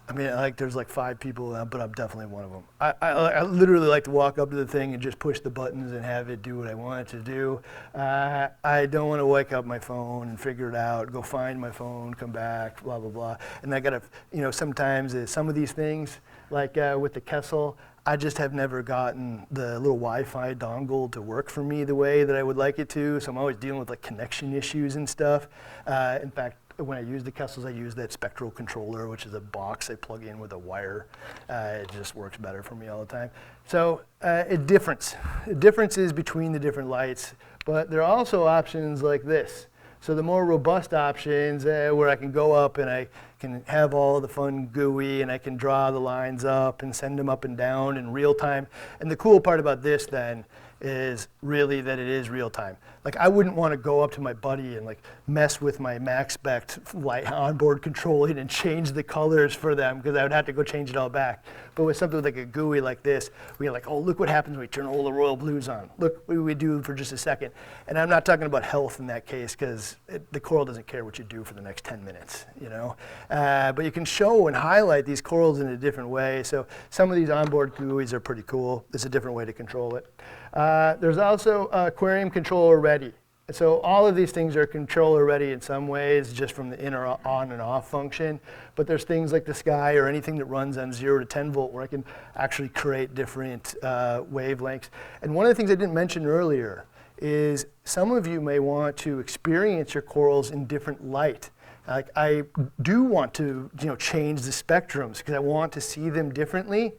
A: I mean, like there's like five people, uh, but I'm definitely one of them. I, I, I literally like to walk up to the thing and just push the buttons and have it do what I want it to do. Uh, I don't want to wake up my phone and figure it out, go find my phone, come back, blah blah blah. And I gotta, you know, sometimes uh, some of these things, like uh, with the Kessil, I just have never gotten the little Wi-Fi dongle to work for me the way that I would like it to. So I'm always dealing with like connection issues and stuff. Uh, in fact, when I use the Kessils, I use that spectral controller, which is a box I plug in with a wire. Uh, it just works better for me all the time. So uh, a difference. Differences between the different lights, but there are also options like this. So the more robust options uh, where I can go up and I can have all the fun GUI and I can draw the lines up and send them up and down in real time. And the cool part about this then is really that it is real time. Like I wouldn't want to go up to my buddy and like mess with my MaxSpect light onboard controlling and change the colors for them because I would have to go change it all back. But with something like a GUI like this, we're like, oh, look what happens when we turn all the royal blues on. Look what we do for just a second. And I'm not talking about health in that case because the coral doesn't care what you do for the next 10 minutes, you know. Uh, but you can show and highlight these corals in a different way. So some of these onboard GUIs are pretty cool. It's a different way to control it. Uh, there's also aquarium controller ready. So all of these things are controller ready in some ways, just from the in or on and off function. But there's things like the sky or anything that runs on zero to 10 volt where I can actually create different uh, wavelengths. And one of the things I didn't mention earlier is some of you may want to experience your corals in different light. Like I do want to, you know, change the spectrums because I want to see them differently.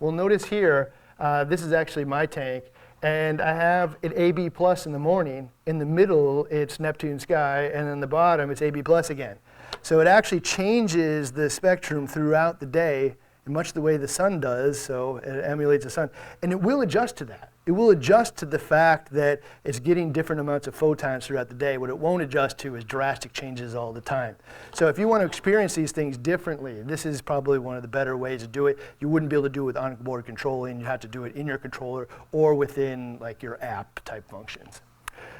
A: Well, notice here, uh, this is actually my tank and I have it AB plus in the morning. In the middle, it's Neptune sky, and in the bottom, it's AB plus again. So it actually changes the spectrum throughout the day in much the way the sun does, so it emulates the sun. And it will adjust to that. It will adjust to the fact that it's getting different amounts of photons throughout the day. What it won't adjust to is drastic changes all the time. So if you want to experience these things differently, this is probably one of the better ways to do it. You wouldn't be able to do it with onboard controlling. You have to do it in your controller or within like your app type functions.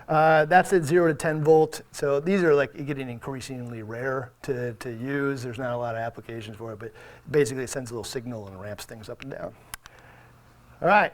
A: Uh, that's at 0 to 10 volt. So these are like getting increasingly rare to, to use. There's not a lot of applications for it, but basically it sends a little signal and ramps things up and down. All right,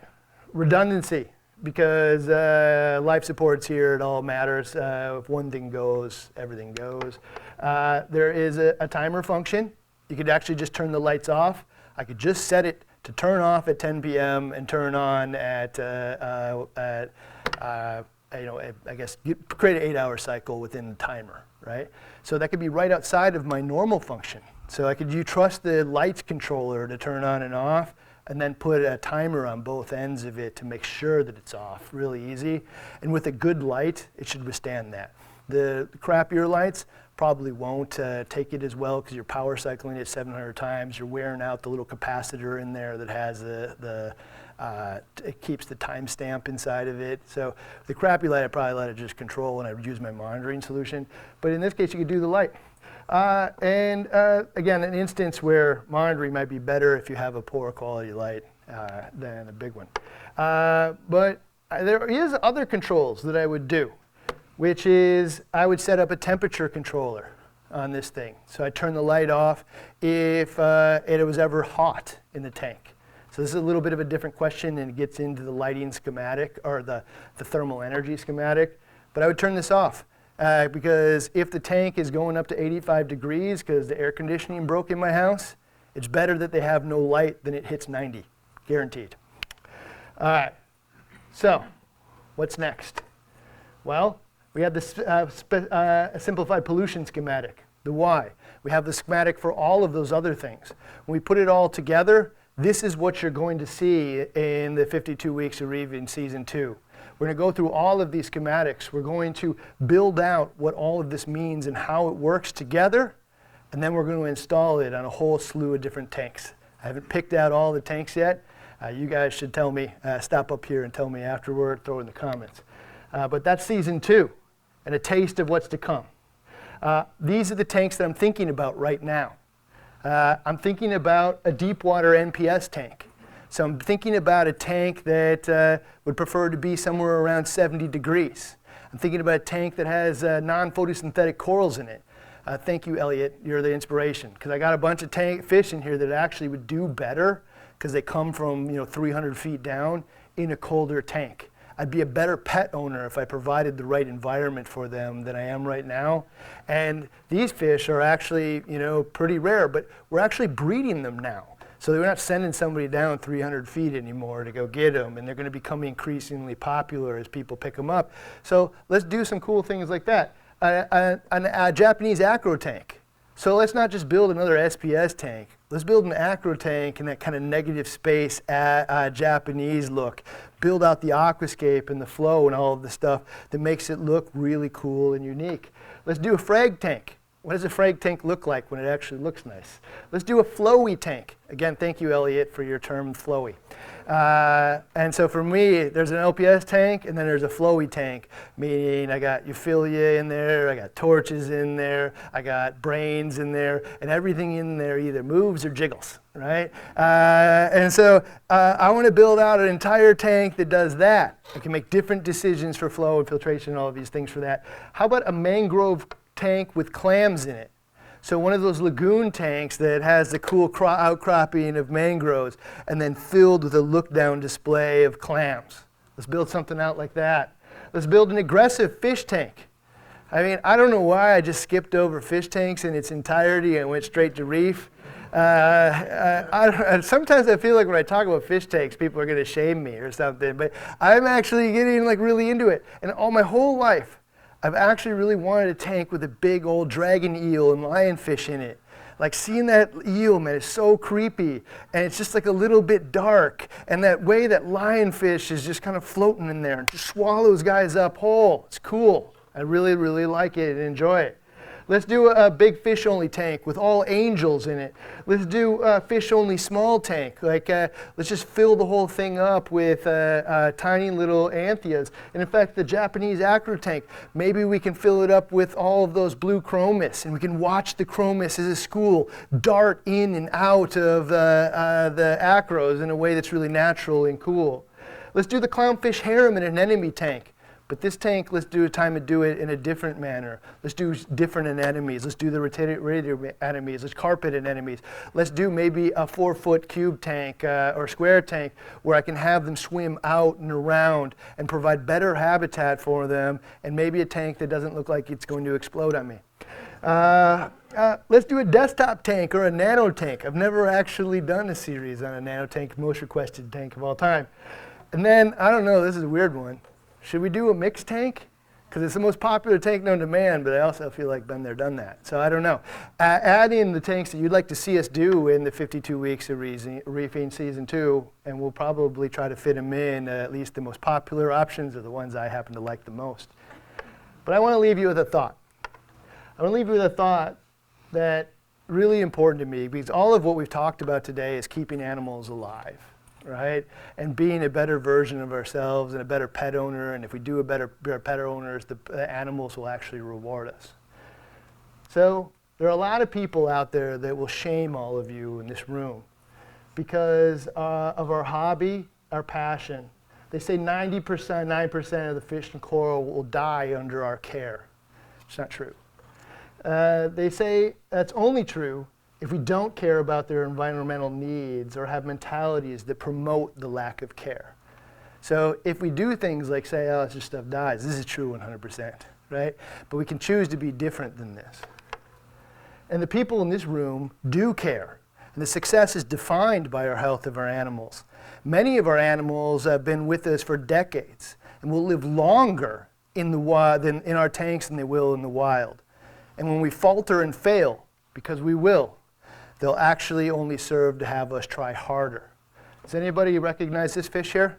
A: redundancy. Because uh, life support's here, it all matters. Uh, if one thing goes, everything goes. Uh, there is a, a timer function. You could actually just turn the lights off. I could just set it to turn off at 10 p.m. and turn on at, uh, uh, at uh, you know, I guess create an eight-hour cycle within the timer, right? So that could be right outside of my normal function. So I could you trust the lights controller to turn on and off, and then put a timer on both ends of it to make sure that it's off. Really easy. And with a good light, it should withstand that. The crappier lights probably won't uh, take it as well because you're power cycling it 700 times. You're wearing out the little capacitor in there that has the, the uh, it keeps the timestamp inside of it. So the crappy light, I probably let it just control and I would use my monitoring solution. But in this case, you could do the light. Uh, and uh, again, an instance where monitoring might be better if you have a poor quality light uh, than a big one. Uh, but there is other controls that I would do, which is I would set up a temperature controller on this thing. So I turn the light off if uh, it was ever hot in the tank. So this is a little bit of a different question and it gets into the lighting schematic or the, the thermal energy schematic. But I would turn this off uh, because if the tank is going up to 85 degrees because the air conditioning broke in my house, it's better that they have no light than it hits 90, guaranteed. All right, so what's next? Well, we have this uh, uh, simplified pollution schematic, the why. We have the schematic for all of those other things. When we put it all together, this is what you're going to see in the 52 weeks of Reefing Season 2. We're going to go through all of these schematics. We're going to build out what all of this means and how it works together, and then we're going to install it on a whole slew of different tanks. I haven't picked out all the tanks yet. Uh, you guys should tell me, uh, stop up here and tell me afterward, throw in the comments. Uh, but that's season two, and a taste of what's to come. Uh, these are the tanks that I'm thinking about right now. Uh, I'm thinking about a deep water NPS tank So I'm thinking about a tank that uh, would prefer to be somewhere around 70 degrees. I'm thinking about a tank that has uh, non-photosynthetic corals in it. Uh, thank you, Elliot. You're the inspiration. Because I got a bunch of tank fish in here that actually would do better because they come from you know 300 feet down in a colder tank. I'd be a better pet owner if I provided the right environment for them than I am right now. And these fish are actually, you know, pretty rare, but we're actually breeding them now. So we're not sending somebody down 300 feet anymore to go get them, and they're going to become increasingly popular as people pick them up. So let's do some cool things like that. a, a Japanese acro tank. So let's not just build another SPS tank. Let's build an acro tank in that kind of negative space, uh, Japanese look. Build out the aquascape and the flow and all of the stuff that makes it look really cool and unique. Let's do a frag tank. What does a frag tank look like when it actually looks nice? Let's do a flowy tank. Again, thank you, Elliot, for your term flowy. Uh, and so for me, there's an LPS tank and then there's a flowy tank, meaning I got euphyllia in there, I got torches in there, I got brains in there, and everything in there either moves or jiggles, right? Uh, and so uh, I want to build out an entire tank that does that. I can make different decisions for flow and filtration and all of these things for that. How about a mangrove tank with clams in it. So one of those lagoon tanks that has the cool outcropping of mangroves and then filled with a look-down display of clams. Let's build something out like that. Let's build an aggressive fish tank. I mean, I don't know why I just skipped over fish tanks in its entirety and went straight to reef. Uh, I, I, sometimes I feel like when I talk about fish tanks, people are going to shame me or something, but I'm actually getting like really into it. And all my whole life, I've actually really wanted a tank with a big old dragon eel and lionfish in it. Like seeing that eel, man, is so creepy. And it's just like a little bit dark. And that way that lionfish is just kind of floating in there and just swallows guys up whole. It's cool. I really, really like it and enjoy it. Let's do a big fish only tank with all angels in it. Let's do a fish only small tank. Like, uh, let's just fill the whole thing up with uh, uh, tiny little anthias. And in fact, the Japanese acro tank, maybe we can fill it up with all of those blue chromis and we can watch the chromis as a school dart in and out of uh, the acros in a way that's really natural and cool. Let's do the clownfish harem in an anemone tank. But this tank, let's do a time to do it in a different manner. Let's do different anemones. Let's do the radiator anemones. Let's carpet anemones. Let's do maybe a four foot cube tank uh, or square tank where I can have them swim out and around and provide better habitat for them and maybe a tank that doesn't look like it's going to explode on me. Uh, uh, let's do a desktop tank or a nano tank. I've never actually done a series on a nano tank, most requested tank of all time. And then, I don't know, this is a weird one. Should we do a mixed tank? Because it's the most popular tank known to man, but I also feel like been there, done that. So I don't know. Uh, add in the tanks that you'd like to see us do in the 52 weeks of reefing season two, and we'll probably try to fit them in. Uh, at least the most popular options are the ones I happen to like the most. But I want to leave you with a thought. I want to leave you with a thought that really important to me because all of what we've talked about today is keeping animals alive right? And being a better version of ourselves and a better pet owner. And if we do a better, better pet owners, the, the animals will actually reward us. So there are a lot of people out there that will shame all of you in this room because uh, of our hobby, our passion. They say 90%, 9% of the fish and coral will die under our care. It's not true. Uh, they say that's only true if we don't care about their environmental needs or have mentalities that promote the lack of care. So if we do things like say, oh, it's just stuff dies, this is true 100%, right? But we can choose to be different than this. And the people in this room do care. And the success is defined by our health of our animals. Many of our animals have been with us for decades and will live longer in, the wild, than in our tanks than they will in the wild. And when we falter and fail, because we will, they'll actually only serve to have us try harder. Does anybody recognize this fish here?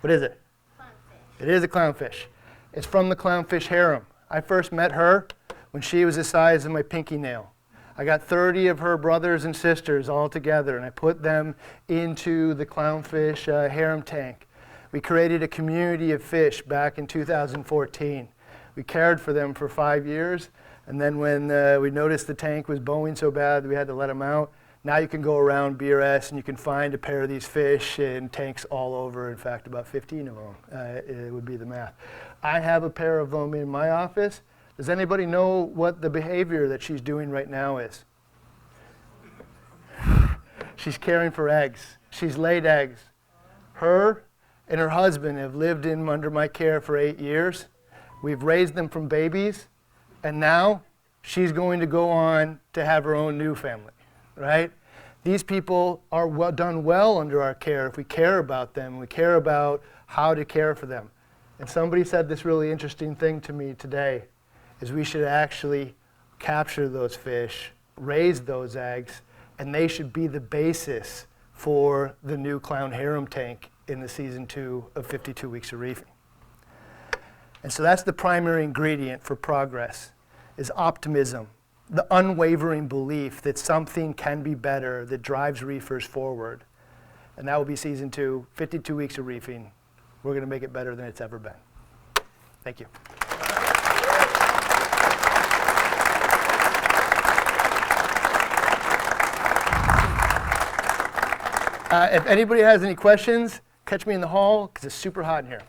A: What is it? Clownfish. It is a clownfish. It's from the clownfish harem. I first met her when she was the size of my pinky nail. I got 30 of her brothers and sisters all together, and I put them into the clownfish uh, harem tank. We created a community of fish back in 2014. We cared for them for five years, and then when uh, we noticed the tank was bowing so bad we had to let them out, Now you can go around BRS and you can find a pair of these fish in tanks all over. In fact, about 15 of them uh, it would be the math. I have a pair of them in my office. Does anybody know what the behavior that she's doing right now is? She's caring for eggs. She's laid eggs. Her and her husband have lived in under my care for eight years. We've raised them from babies, and now she's going to go on to have her own new family, right? These people are well, done well under our care if we care about them, we care about how to care for them. And somebody said this really interesting thing to me today is we should actually capture those fish, raise those eggs, and they should be the basis for the new clown harem tank in the season two of 52 Weeks of Reefing. And so that's the primary ingredient for progress is optimism, the unwavering belief that something can be better that drives reefers forward. And that will be season two, 52 weeks of reefing. We're going to make it better than it's ever been. Thank you. Uh, if anybody has any questions, catch me in the hall because it's super hot in here.